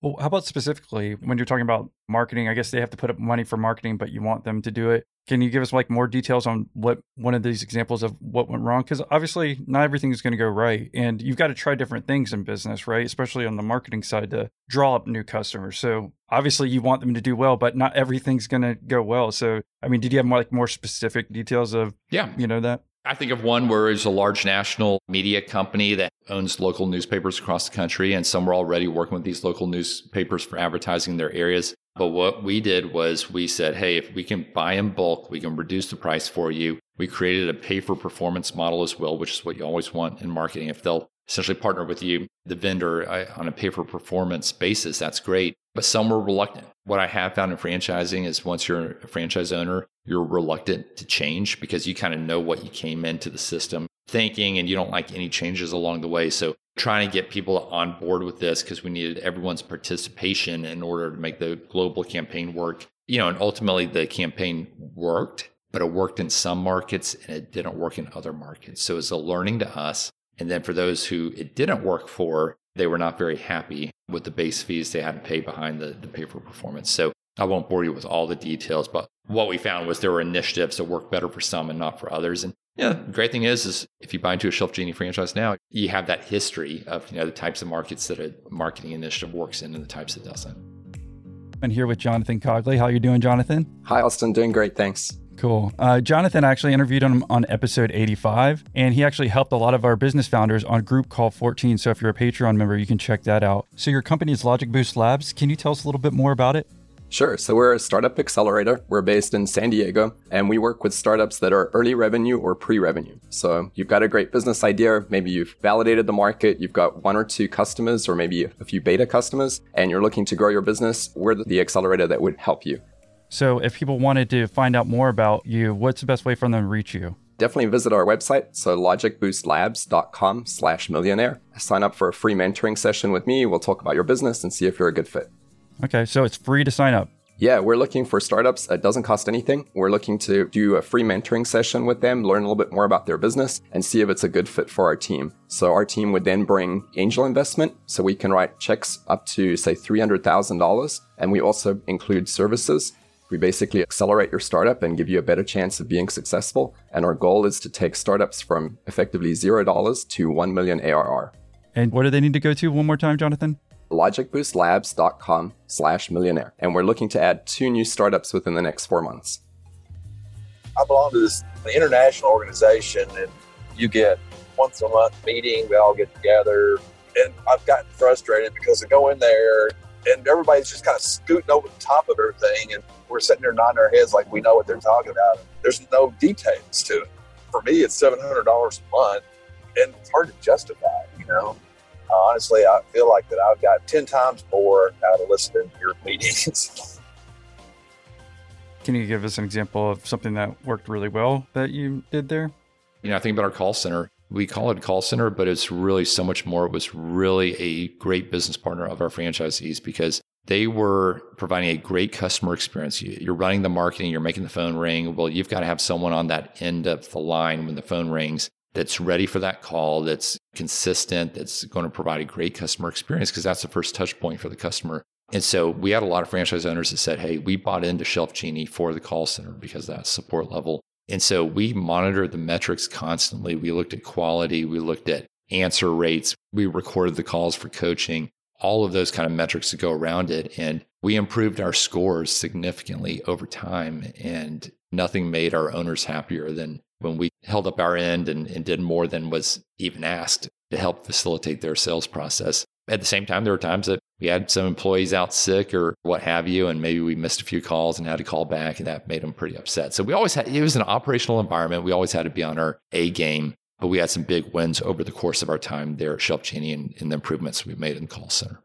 Well, how about specifically when you're talking about marketing? I guess they have to put up money for marketing, but you want them to do it. Can you give us like more details on what one of these examples of what went wrong? Because obviously, not everything is going to go right, and you've got to try different things in business, right? Especially on the marketing side to draw up new customers. So obviously, you want them to do well, but not everything's going to go well. So, I mean, did you have more like more specific details of yeah, you know that? I think of one where it's a large national media company that owns local newspapers across the country, and some were already working with these local newspapers for advertising their areas. But what we did was we said, hey, if we can buy in bulk, we can reduce the price for you. We created a pay for performance model as well, which is what you always want in marketing. If they'll essentially partner with you, the vendor, uh, on a pay for performance basis, that's great. But some were reluctant. What I have found in franchising is once you're a franchise owner, you're reluctant to change because you kind of know what you came into the system thinking and you don't like any changes along the way. So trying to get people on board with this because we needed everyone's participation in order to make the global campaign work. You know, and ultimately the campaign worked, but it worked in some markets and it didn't work in other markets. So it's a learning to us. And then for those who it didn't work for, they were not very happy with the base fees they had to pay behind the, the pay for performance. So I won't bore you with all the details, but what we found was there were initiatives that worked better for some and not for others. And yeah, the great thing is, is if you buy into a Shelf Genie franchise now, you have that history of you know the types of markets that a marketing initiative works in and the types it doesn't. I'm here with Jonathan Cogley. How are you doing, Jonathan? Hi, Austin. Doing great. Thanks. Cool. Uh, Jonathan actually interviewed him on episode 85, and he actually helped a lot of our business founders on Group Call 14. So if you're a Patreon member, you can check that out. So your company is Logic Boost Labs. Can you tell us a little bit more about it? Sure. So we're a startup accelerator. We're based in San Diego and we work with startups that are early revenue or pre revenue. So you've got a great business idea. Maybe you've validated the market. You've got one or two customers or maybe a few beta customers and you're looking to grow your business. We're the accelerator that would help you. So if people wanted to find out more about you, what's the best way for them to reach you? Definitely visit our website. So logicboostlabs.com slash millionaire. Sign up for a free mentoring session with me. We'll talk about your business and see if you're a good fit. Okay, so it's free to sign up. Yeah, we're looking for startups. It doesn't cost anything. We're looking to do a free mentoring session with them, learn a little bit more about their business, and see if it's a good fit for our team. So our team would then bring angel investment. So we can write checks up to, say, $300,000. And we also include services. We basically accelerate your startup and give you a better chance of being successful. And our goal is to take startups from effectively $0 to 1 million ARR. And what do they need to go to one more time, Jonathan? logicboostlabs.com slash millionaire. And we're looking to add two new startups within the next four months. I belong to this international organization and you get once a month meeting, we all get together. And I've gotten frustrated because I go in there and everybody's just kind of scooting over the top of everything. And we're sitting there nodding our heads like we know what they're talking about. There's no details to it. For me, it's $700 a month and it's hard to justify, you know? Honestly, I feel like that I've got 10 times more out of listening to your meetings. Can you give us an example of something that worked really well that you did there? You know, I think about our call center. We call it call center, but it's really so much more. It was really a great business partner of our franchisees because they were providing a great customer experience. You're running the marketing, you're making the phone ring. Well, you've got to have someone on that end of the line when the phone rings that's ready for that call, that's consistent, that's going to provide a great customer experience because that's the first touch point for the customer. And so we had a lot of franchise owners that said, Hey, we bought into Shelf Genie for the call center because that support level. And so we monitored the metrics constantly. We looked at quality, we looked at answer rates, we recorded the calls for coaching, all of those kind of metrics to go around it. And we improved our scores significantly over time. And nothing made our owners happier than when we held up our end and, and did more than was even asked to help facilitate their sales process. At the same time, there were times that we had some employees out sick or what have you, and maybe we missed a few calls and had to call back, and that made them pretty upset. So we always had, it was an operational environment. We always had to be on our A game, but we had some big wins over the course of our time there at Shelf Genie and, and the improvements we made in the call center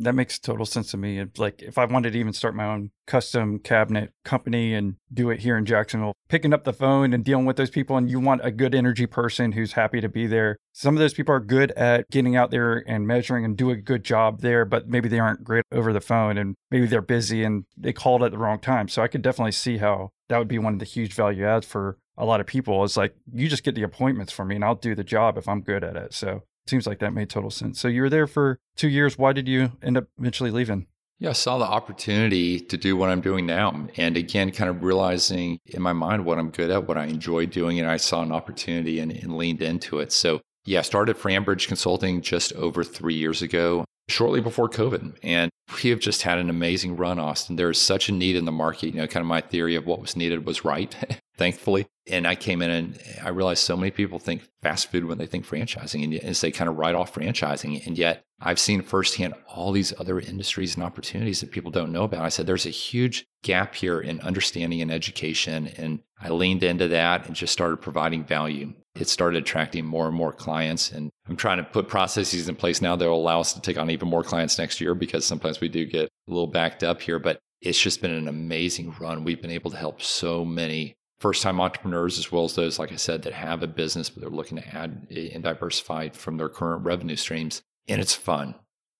that makes total sense to me. Like if I wanted to even start my own custom cabinet company and do it here in Jacksonville, picking up the phone and dealing with those people and you want a good energy person who's happy to be there. Some of those people are good at getting out there and measuring and do a good job there, but maybe they aren't great over the phone and maybe they're busy and they called at the wrong time. So I could definitely see how that would be one of the huge value adds for a lot of people. It's like you just get the appointments for me and I'll do the job if I'm good at it. So it Seems like that made total sense. So you were there for two years. Why did you end up eventually leaving? Yeah, I saw the opportunity to do what I'm doing now. And again, kind of realizing in my mind what I'm good at, what I enjoy doing. And I saw an opportunity and, and leaned into it. So, yeah, I started FranBridge Consulting just over three years ago, shortly before COVID. And we have just had an amazing run, Austin. There is such a need in the market. You know, kind of my theory of what was needed was right. thankfully. And I came in and I realized so many people think fast food when they think franchising and, and they kind of write off franchising. And yet I've seen firsthand all these other industries and opportunities that people don't know about. I said, there's a huge gap here in understanding and education. And I leaned into that and just started providing value. It started attracting more and more clients. And I'm trying to put processes in place now that will allow us to take on even more clients next year because sometimes we do get a little backed up here. But it's just been an amazing run. We've been able to help so many first time entrepreneurs as well as those, like I said, that have a business, but they're looking to add and diversify from their current revenue streams. And it's fun.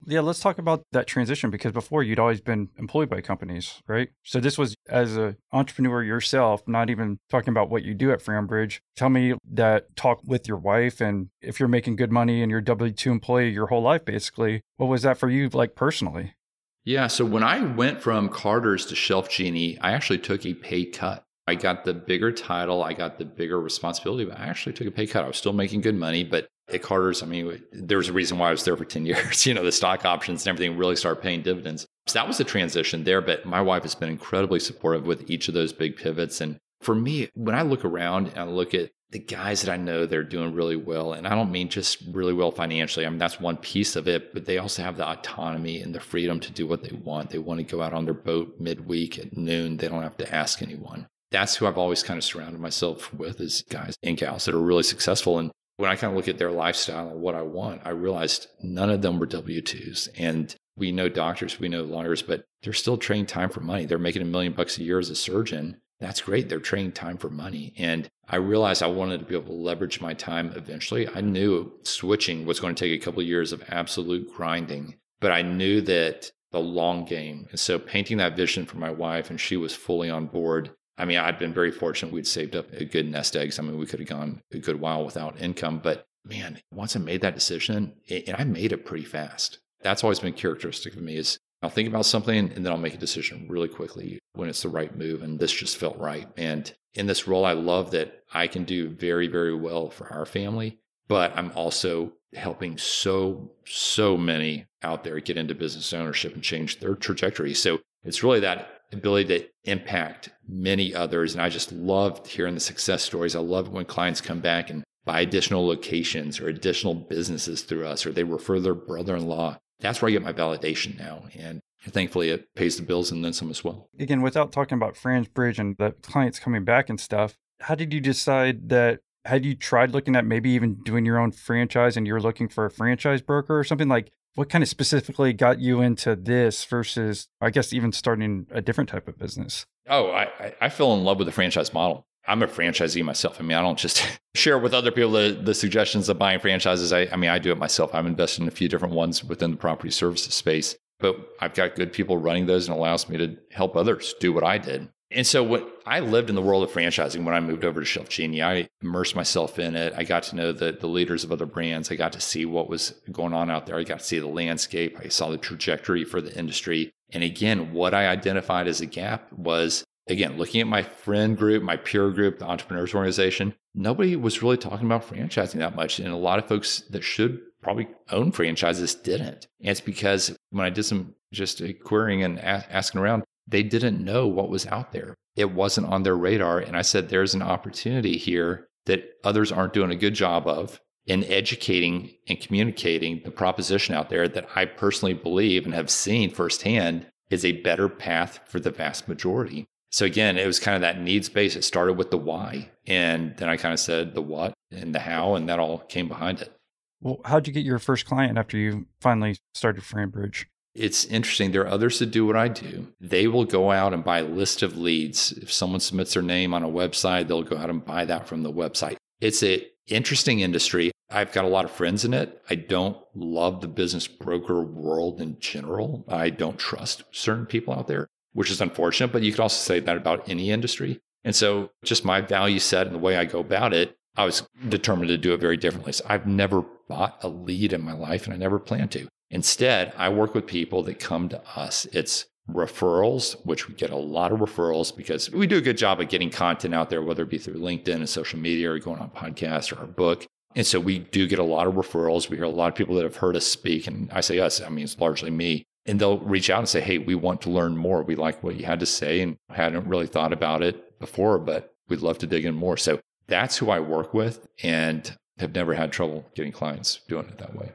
Yeah, let's talk about that transition because before you'd always been employed by companies, right? So this was as an entrepreneur yourself, not even talking about what you do at FranBridge. Tell me that talk with your wife and if you're making good money and you're W 2 employee your whole life, basically, what was that for you like personally? Yeah. So when I went from Carter's to Shelf Genie, I actually took a pay cut. I got the bigger title, I got the bigger responsibility, but I actually took a pay cut. I was still making good money, but at Carter's, I mean, there was a reason why I was there for 10 years. You know, the stock options and everything really started paying dividends. So that was a transition there, but my wife has been incredibly supportive with each of those big pivots. And for me, when I look around and I look at the guys that I know they're doing really well, and I don't mean just really well financially. I mean that's one piece of it, but they also have the autonomy and the freedom to do what they want. They want to go out on their boat midweek at noon. They don't have to ask anyone. That's who I've always kind of surrounded myself with is guys and gals that are really successful. And when I kind of look at their lifestyle and what I want, I realized none of them were W 2s. And we know doctors, we know lawyers, but they're still trading time for money. They're making a million bucks a year as a surgeon. That's great. They're trading time for money. And I realized I wanted to be able to leverage my time eventually. I knew switching was going to take a couple of years of absolute grinding, but I knew that the long game. And so painting that vision for my wife, and she was fully on board. I mean, I'd been very fortunate. We'd saved up a good nest eggs. I mean, we could have gone a good while without income, but man, once I made that decision, and I made it pretty fast. That's always been characteristic of me is I'll think about something and then I'll make a decision really quickly when it's the right move. And this just felt right. And in this role, I love that I can do very, very well for our family, but I'm also helping so, so many out there get into business ownership and change their trajectory. So it's really that ability to impact many others. And I just loved hearing the success stories. I love when clients come back and buy additional locations or additional businesses through us, or they refer their brother in law that's where I get my validation now. And thankfully, it pays the bills and then some as well. Again, without talking about FranBridge and the clients coming back and stuff, how did you decide that? Had you tried looking at maybe even doing your own franchise and you're looking for a franchise broker or something like what kind of specifically got you into this versus i guess even starting a different type of business oh i i fell in love with the franchise model I'm a franchisee myself. I mean, I don't just share with other people the, the suggestions of buying franchises. I, I mean, I do it myself. I'm invested in a few different ones within the property services space, but I've got good people running those and allows me to help others do what I did. And so when I lived in the world of franchising when I moved over to Shelf Genie, I immersed myself in it. I got to know the, the leaders of other brands. I got to see what was going on out there. I got to see the landscape. I saw the trajectory for the industry. And again, what I identified as a gap was again, looking at my friend group, my peer group, the entrepreneurs organization, nobody was really talking about franchising that much. And a lot of folks that should probably own franchises didn't. And it's because when I did some just querying and asking around, they didn't know what was out there. It wasn't on their radar. And I said, there's an opportunity here that others aren't doing a good job of in educating and communicating the proposition out there that I personally believe and have seen firsthand is a better path for the vast majority. So again, it was kind of that needs base. It started with the why, and then I kind of said the what and the how, and that all came behind it. Well, how'd you get your first client after you finally started FranBridge? It's interesting. There are others that do what I do. They will go out and buy a list of leads. If someone submits their name on a website, they'll go out and buy that from the website. It's an interesting industry. I've got a lot of friends in it. I don't love the business broker world in general. I don't trust certain people out there which is unfortunate, but you could also say that about any industry. And so, just my value set and the way I go about it, I was determined to do it very differently. So, I've never bought a lead in my life and I never plan to. Instead, I work with people that come to us. It's referrals, which we get a lot of referrals because we do a good job of getting content out there, whether it be through LinkedIn and social media or going on podcasts or our book. And so we do get a lot of referrals. We hear a lot of people that have heard us speak. And I say us, I mean, it's largely me and they'll reach out and say, Hey, we want to learn more. We like what you had to say and hadn't really thought about it before, but we'd love to dig in more. So that's who I work with and have never had trouble getting clients doing it that way.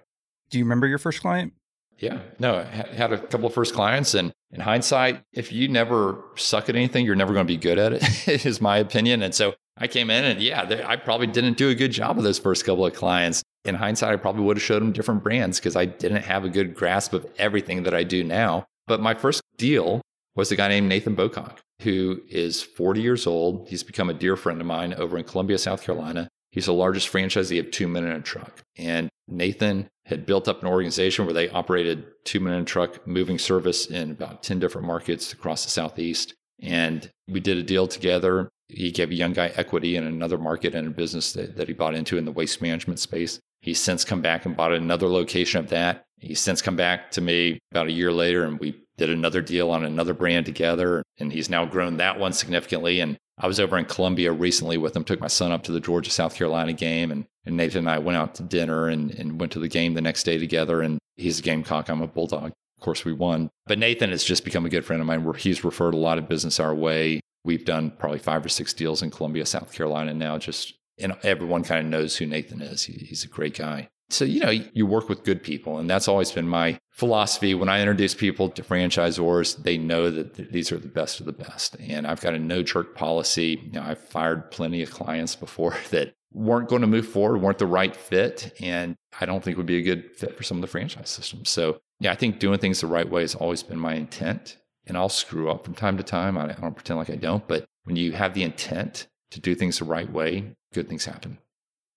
Do you remember your first client? Yeah, no, I had a couple of first clients. And in hindsight, if you never suck at anything, you're never going to be good at it, is my opinion. And so I came in and yeah, I probably didn't do a good job of those first couple of clients in hindsight, I probably would have showed them different brands because I didn't have a good grasp of everything that I do now. But my first deal was a guy named Nathan Bocock, who is 40 years old. He's become a dear friend of mine over in Columbia, South Carolina. He's the largest franchisee of Two Men and a Truck. And Nathan had built up an organization where they operated Two Men and Truck moving service in about 10 different markets across the Southeast. And we did a deal together. He gave a young guy equity in another market and a business that, that he bought into in the waste management space. He's since come back and bought another location of that. He's since come back to me about a year later and we did another deal on another brand together. And he's now grown that one significantly. And I was over in Columbia recently with him, took my son up to the Georgia South Carolina game. And, and Nathan and I went out to dinner and, and went to the game the next day together. And he's a Gamecock, I'm a Bulldog. Of course, we won. But Nathan has just become a good friend of mine he's referred a lot of business our way. We've done probably five or six deals in Columbia, South Carolina now, just and everyone kind of knows who Nathan is. He, he's a great guy. So, you know, you work with good people. And that's always been my philosophy. When I introduce people to franchisors, they know that these are the best of the best. And I've got a no jerk policy. You know, I've fired plenty of clients before that weren't going to move forward, weren't the right fit. And I don't think would be a good fit for some of the franchise systems. So, yeah, I think doing things the right way has always been my intent. And I'll screw up from time to time. I don't pretend like I don't. But when you have the intent to do things the right way, good things happen.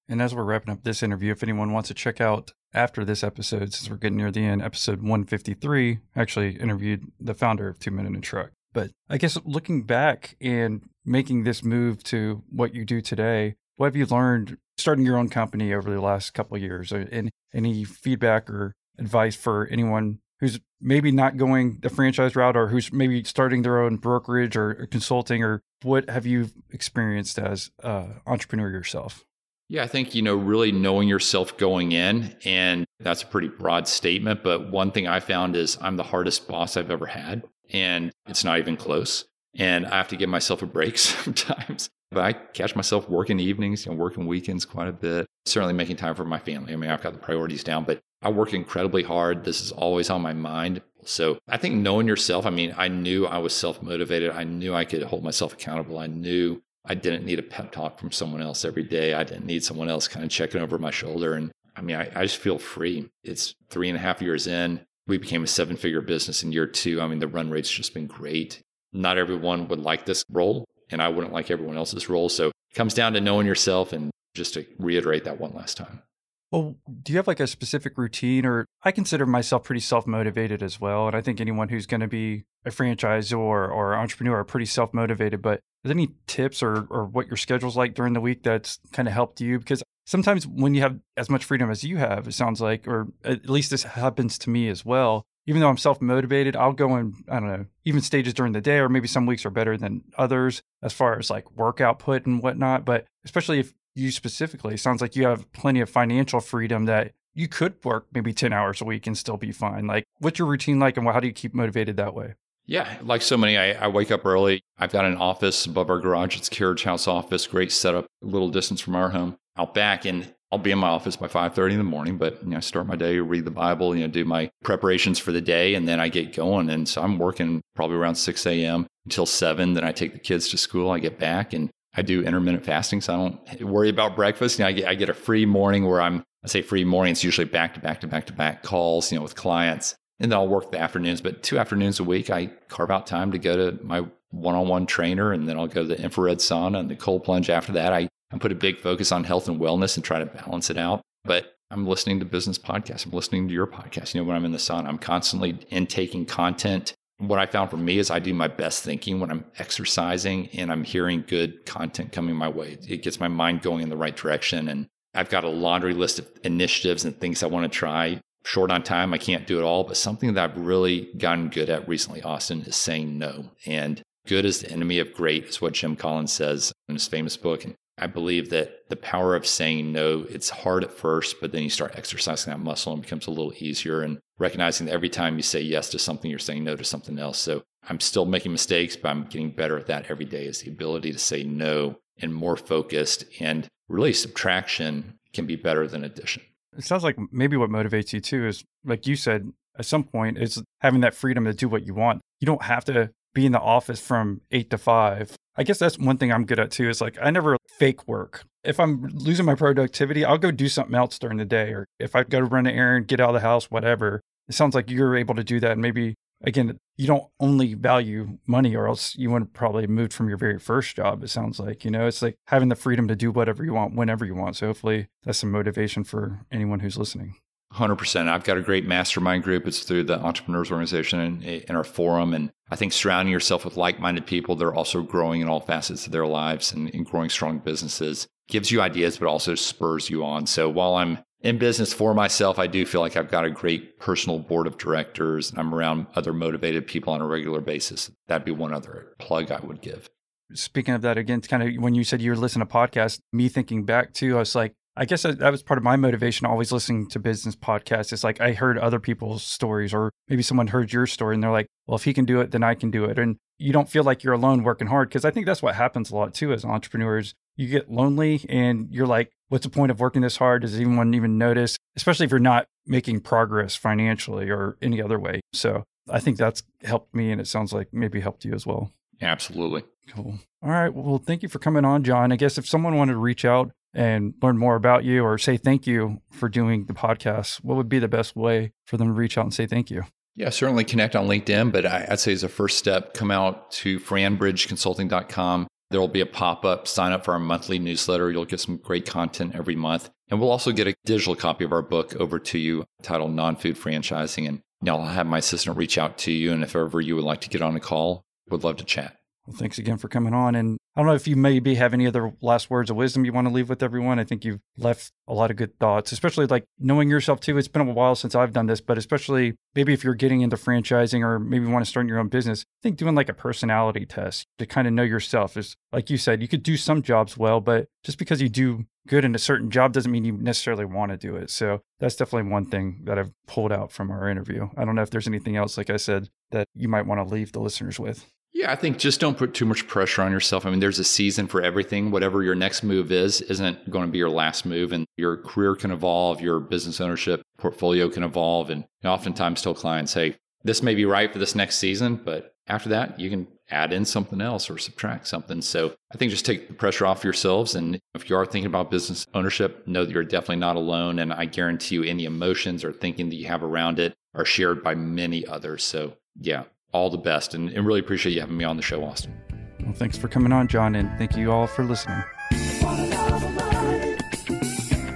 And as we're wrapping up this interview, if anyone wants to check out after this episode, since we're getting near the end, episode 153, actually interviewed the founder of Two Men in a Truck. But I guess looking back and making this move to what you do today, what have you learned starting your own company over the last couple years? And any feedback or advice for anyone who's maybe not going the franchise route or who's maybe starting their own brokerage or, consulting or what have you experienced as an entrepreneur yourself? Yeah, I think, you know, really knowing yourself going in, and that's a pretty broad statement. But one thing I found is I'm the hardest boss I've ever had, and it's not even close. And I have to give myself a break sometimes. But I catch myself working evenings and working weekends quite a bit, certainly making time for my family. I mean, I've got the priorities down, but I work incredibly hard. This is always on my mind. So I think knowing yourself, I mean, I knew I was self motivated. I knew I could hold myself accountable. I knew I didn't need a pep talk from someone else every day. I didn't need someone else kind of checking over my shoulder. And I mean, I, I just feel free. It's three and a half years in. We became a seven figure business in year two. I mean, the run rate's just been great. Not everyone would like this role, and I wouldn't like everyone else's role. So it comes down to knowing yourself and just to reiterate that one last time. Well, do you have like a specific routine or I consider myself pretty self-motivated as well and I think anyone who's going to be a franchisor or entrepreneur are pretty self-motivated but any tips or or what your schedule's like during the week that's kind of helped you because sometimes when you have as much freedom as you have it sounds like or at least this happens to me as well even though I'm self motivated, I'll go in, I don't know, even stages during the day, or maybe some weeks are better than others as far as like work output and whatnot. But especially if you specifically, sounds like you have plenty of financial freedom that you could work maybe 10 hours a week and still be fine. Like, what's your routine like, and how do you keep motivated that way? Yeah, like so many, I, I, wake up early. I've got an office above our garage. It's Carriage House office, great setup, a little distance from our home. Out back, and I'll be in my office by 5:30 in the morning. But you know, I start my day, read the Bible, you know, do my preparations for the day, and then I get going. And so I'm working probably around 6 a.m. until 7. Then I take the kids to school. I get back, and I do intermittent fasting, so I don't worry about breakfast. You know, I get I get a free morning where I'm I say free morning. It's usually back to back to back to back calls, you know, with clients, and then I'll work the afternoons. But two afternoons a week, I carve out time to go to my one-on-one trainer, and then I'll go to the infrared sauna and the cold plunge. After that, I I put a big focus on health and wellness and try to balance it out. But I'm listening to business podcasts. I'm listening to your podcast. You know, when I'm in the sauna, I'm constantly intaking content what I found for me is I do my best thinking when I'm exercising and I'm hearing good content coming my way. It gets my mind going in the right direction. And I've got a laundry list of initiatives and things I want to try. Short on time, I can't do it all, but something that I've really gotten good at recently, Austin, is saying no. And good is the enemy of great, is what Jim Collins says in his famous book. And I believe that the power of saying no, it's hard at first, but then you start exercising that muscle and it becomes a little easier and recognizing that every time you say yes to something, you're saying no to something else. So I'm still making mistakes, but I'm getting better at that every day is the ability to say no and more focused and really subtraction can be better than addition. It sounds like maybe what motivates you too is like you said at some point is having that freedom to do what you want. You don't have to be in the office from eight to five. I guess that's one thing I'm good at too is like I never fake work. If I'm losing my productivity, I'll go do something else during the day. Or if I go to run an errand, get out of the house, whatever. It sounds like you're able to do that. And maybe, again, you don't only value money or else you wouldn't probably moved from your very first job. It sounds like, you know, it's like having the freedom to do whatever you want whenever you want. So hopefully that's some motivation for anyone who's listening. 100%. I've got a great mastermind group. It's through the Entrepreneurs Organization and in our forum. And I think surrounding yourself with like minded people, that are also growing in all facets of their lives and, and growing strong businesses gives you ideas, but also spurs you on. So while I'm in business for myself, I do feel like I've got a great personal board of directors. And I'm around other motivated people on a regular basis. That'd be one other plug I would give. Speaking of that, again, kind of when you said you were listening to podcasts, me thinking back too, I was like, I guess that was part of my motivation always listening to business podcasts. It's like I heard other people's stories, or maybe someone heard your story and they're like, well, if he can do it, then I can do it. And you don't feel like you're alone working hard. Cause I think that's what happens a lot too as entrepreneurs. you get lonely and you're like, what's the point of working this hard? Does anyone even notice? Especially if you're not making progress financially or any other way. So I think that's helped me and it sounds like maybe helped you as well. Absolutely. Cool. All right. Well, thank you for coming on, Jon. I guess if someone wanted to reach out and learn more about you or say thank you for doing the podcast, what would be the best way for them to reach out and say thank you? Yeah, certainly connect on LinkedIn, but I'd say as a first step, come out to franbridgeconsulting.com. There will be a pop up, sign up for our monthly newsletter. You'll get some great content every month. And we'll also get a digital copy of our book over to you titled Non Food Franchising. And I'll have my assistant reach out to you. And if ever you would like to get on a call, would love to chat. Well, thanks again for coming on. And I don't know if you maybe have any other last words of wisdom you want to leave with everyone. I think you've left a lot of good thoughts, especially like knowing yourself too. It's been a while since I've done this, but especially maybe if you're getting into franchising or maybe want to start your own business, I think doing like a personality test to kind of know yourself is like you said, you could do some jobs well, but just because you do good in a certain job doesn't mean you necessarily want to do it. So that's definitely one thing that I've pulled out from our interview. I don't know if there's anything else, like I said, that you might want to leave the listeners with. Yeah, I think just don't put too much pressure on yourself. I mean, there's a season for everything. Whatever your next move is, isn't going to be your last move. And your career can evolve, your business ownership portfolio can evolve. And oftentimes tell clients, hey, this may be right for this next season, but after that, you can add in something else or subtract something. So I think just take the pressure off yourselves. And if you are thinking about business ownership, know that you're definitely not alone. And I guarantee you, any emotions or thinking that you have around it are shared by many others. So yeah, all the best and, and really appreciate you having me on the show, Austin. Well, thanks for coming on, Jon, and thank you all for listening.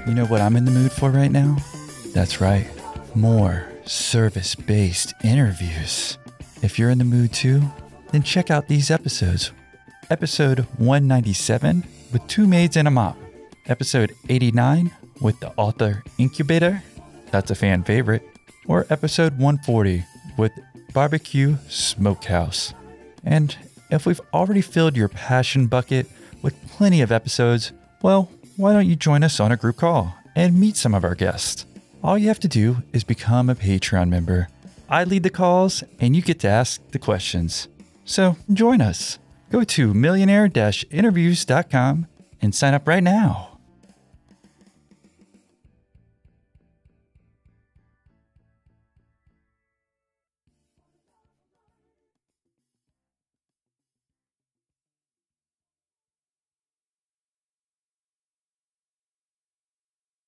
You know what I'm in the mood for right now? That's right, more service based interviews. If you're in the mood too, then check out these episodes. Episode 197 with two maids and a mop. Episode 89 with the author incubator. That's a fan favorite. Or episode 140 with Barbecue Smokehouse. And if we've already filled your passion bucket with plenty of episodes, well, why don't you join us on a group call and meet some of our guests? All you have to do is become a Patreon member. I lead the calls and you get to ask the questions. So join us. Go to millionaire interviews.com and sign up right now.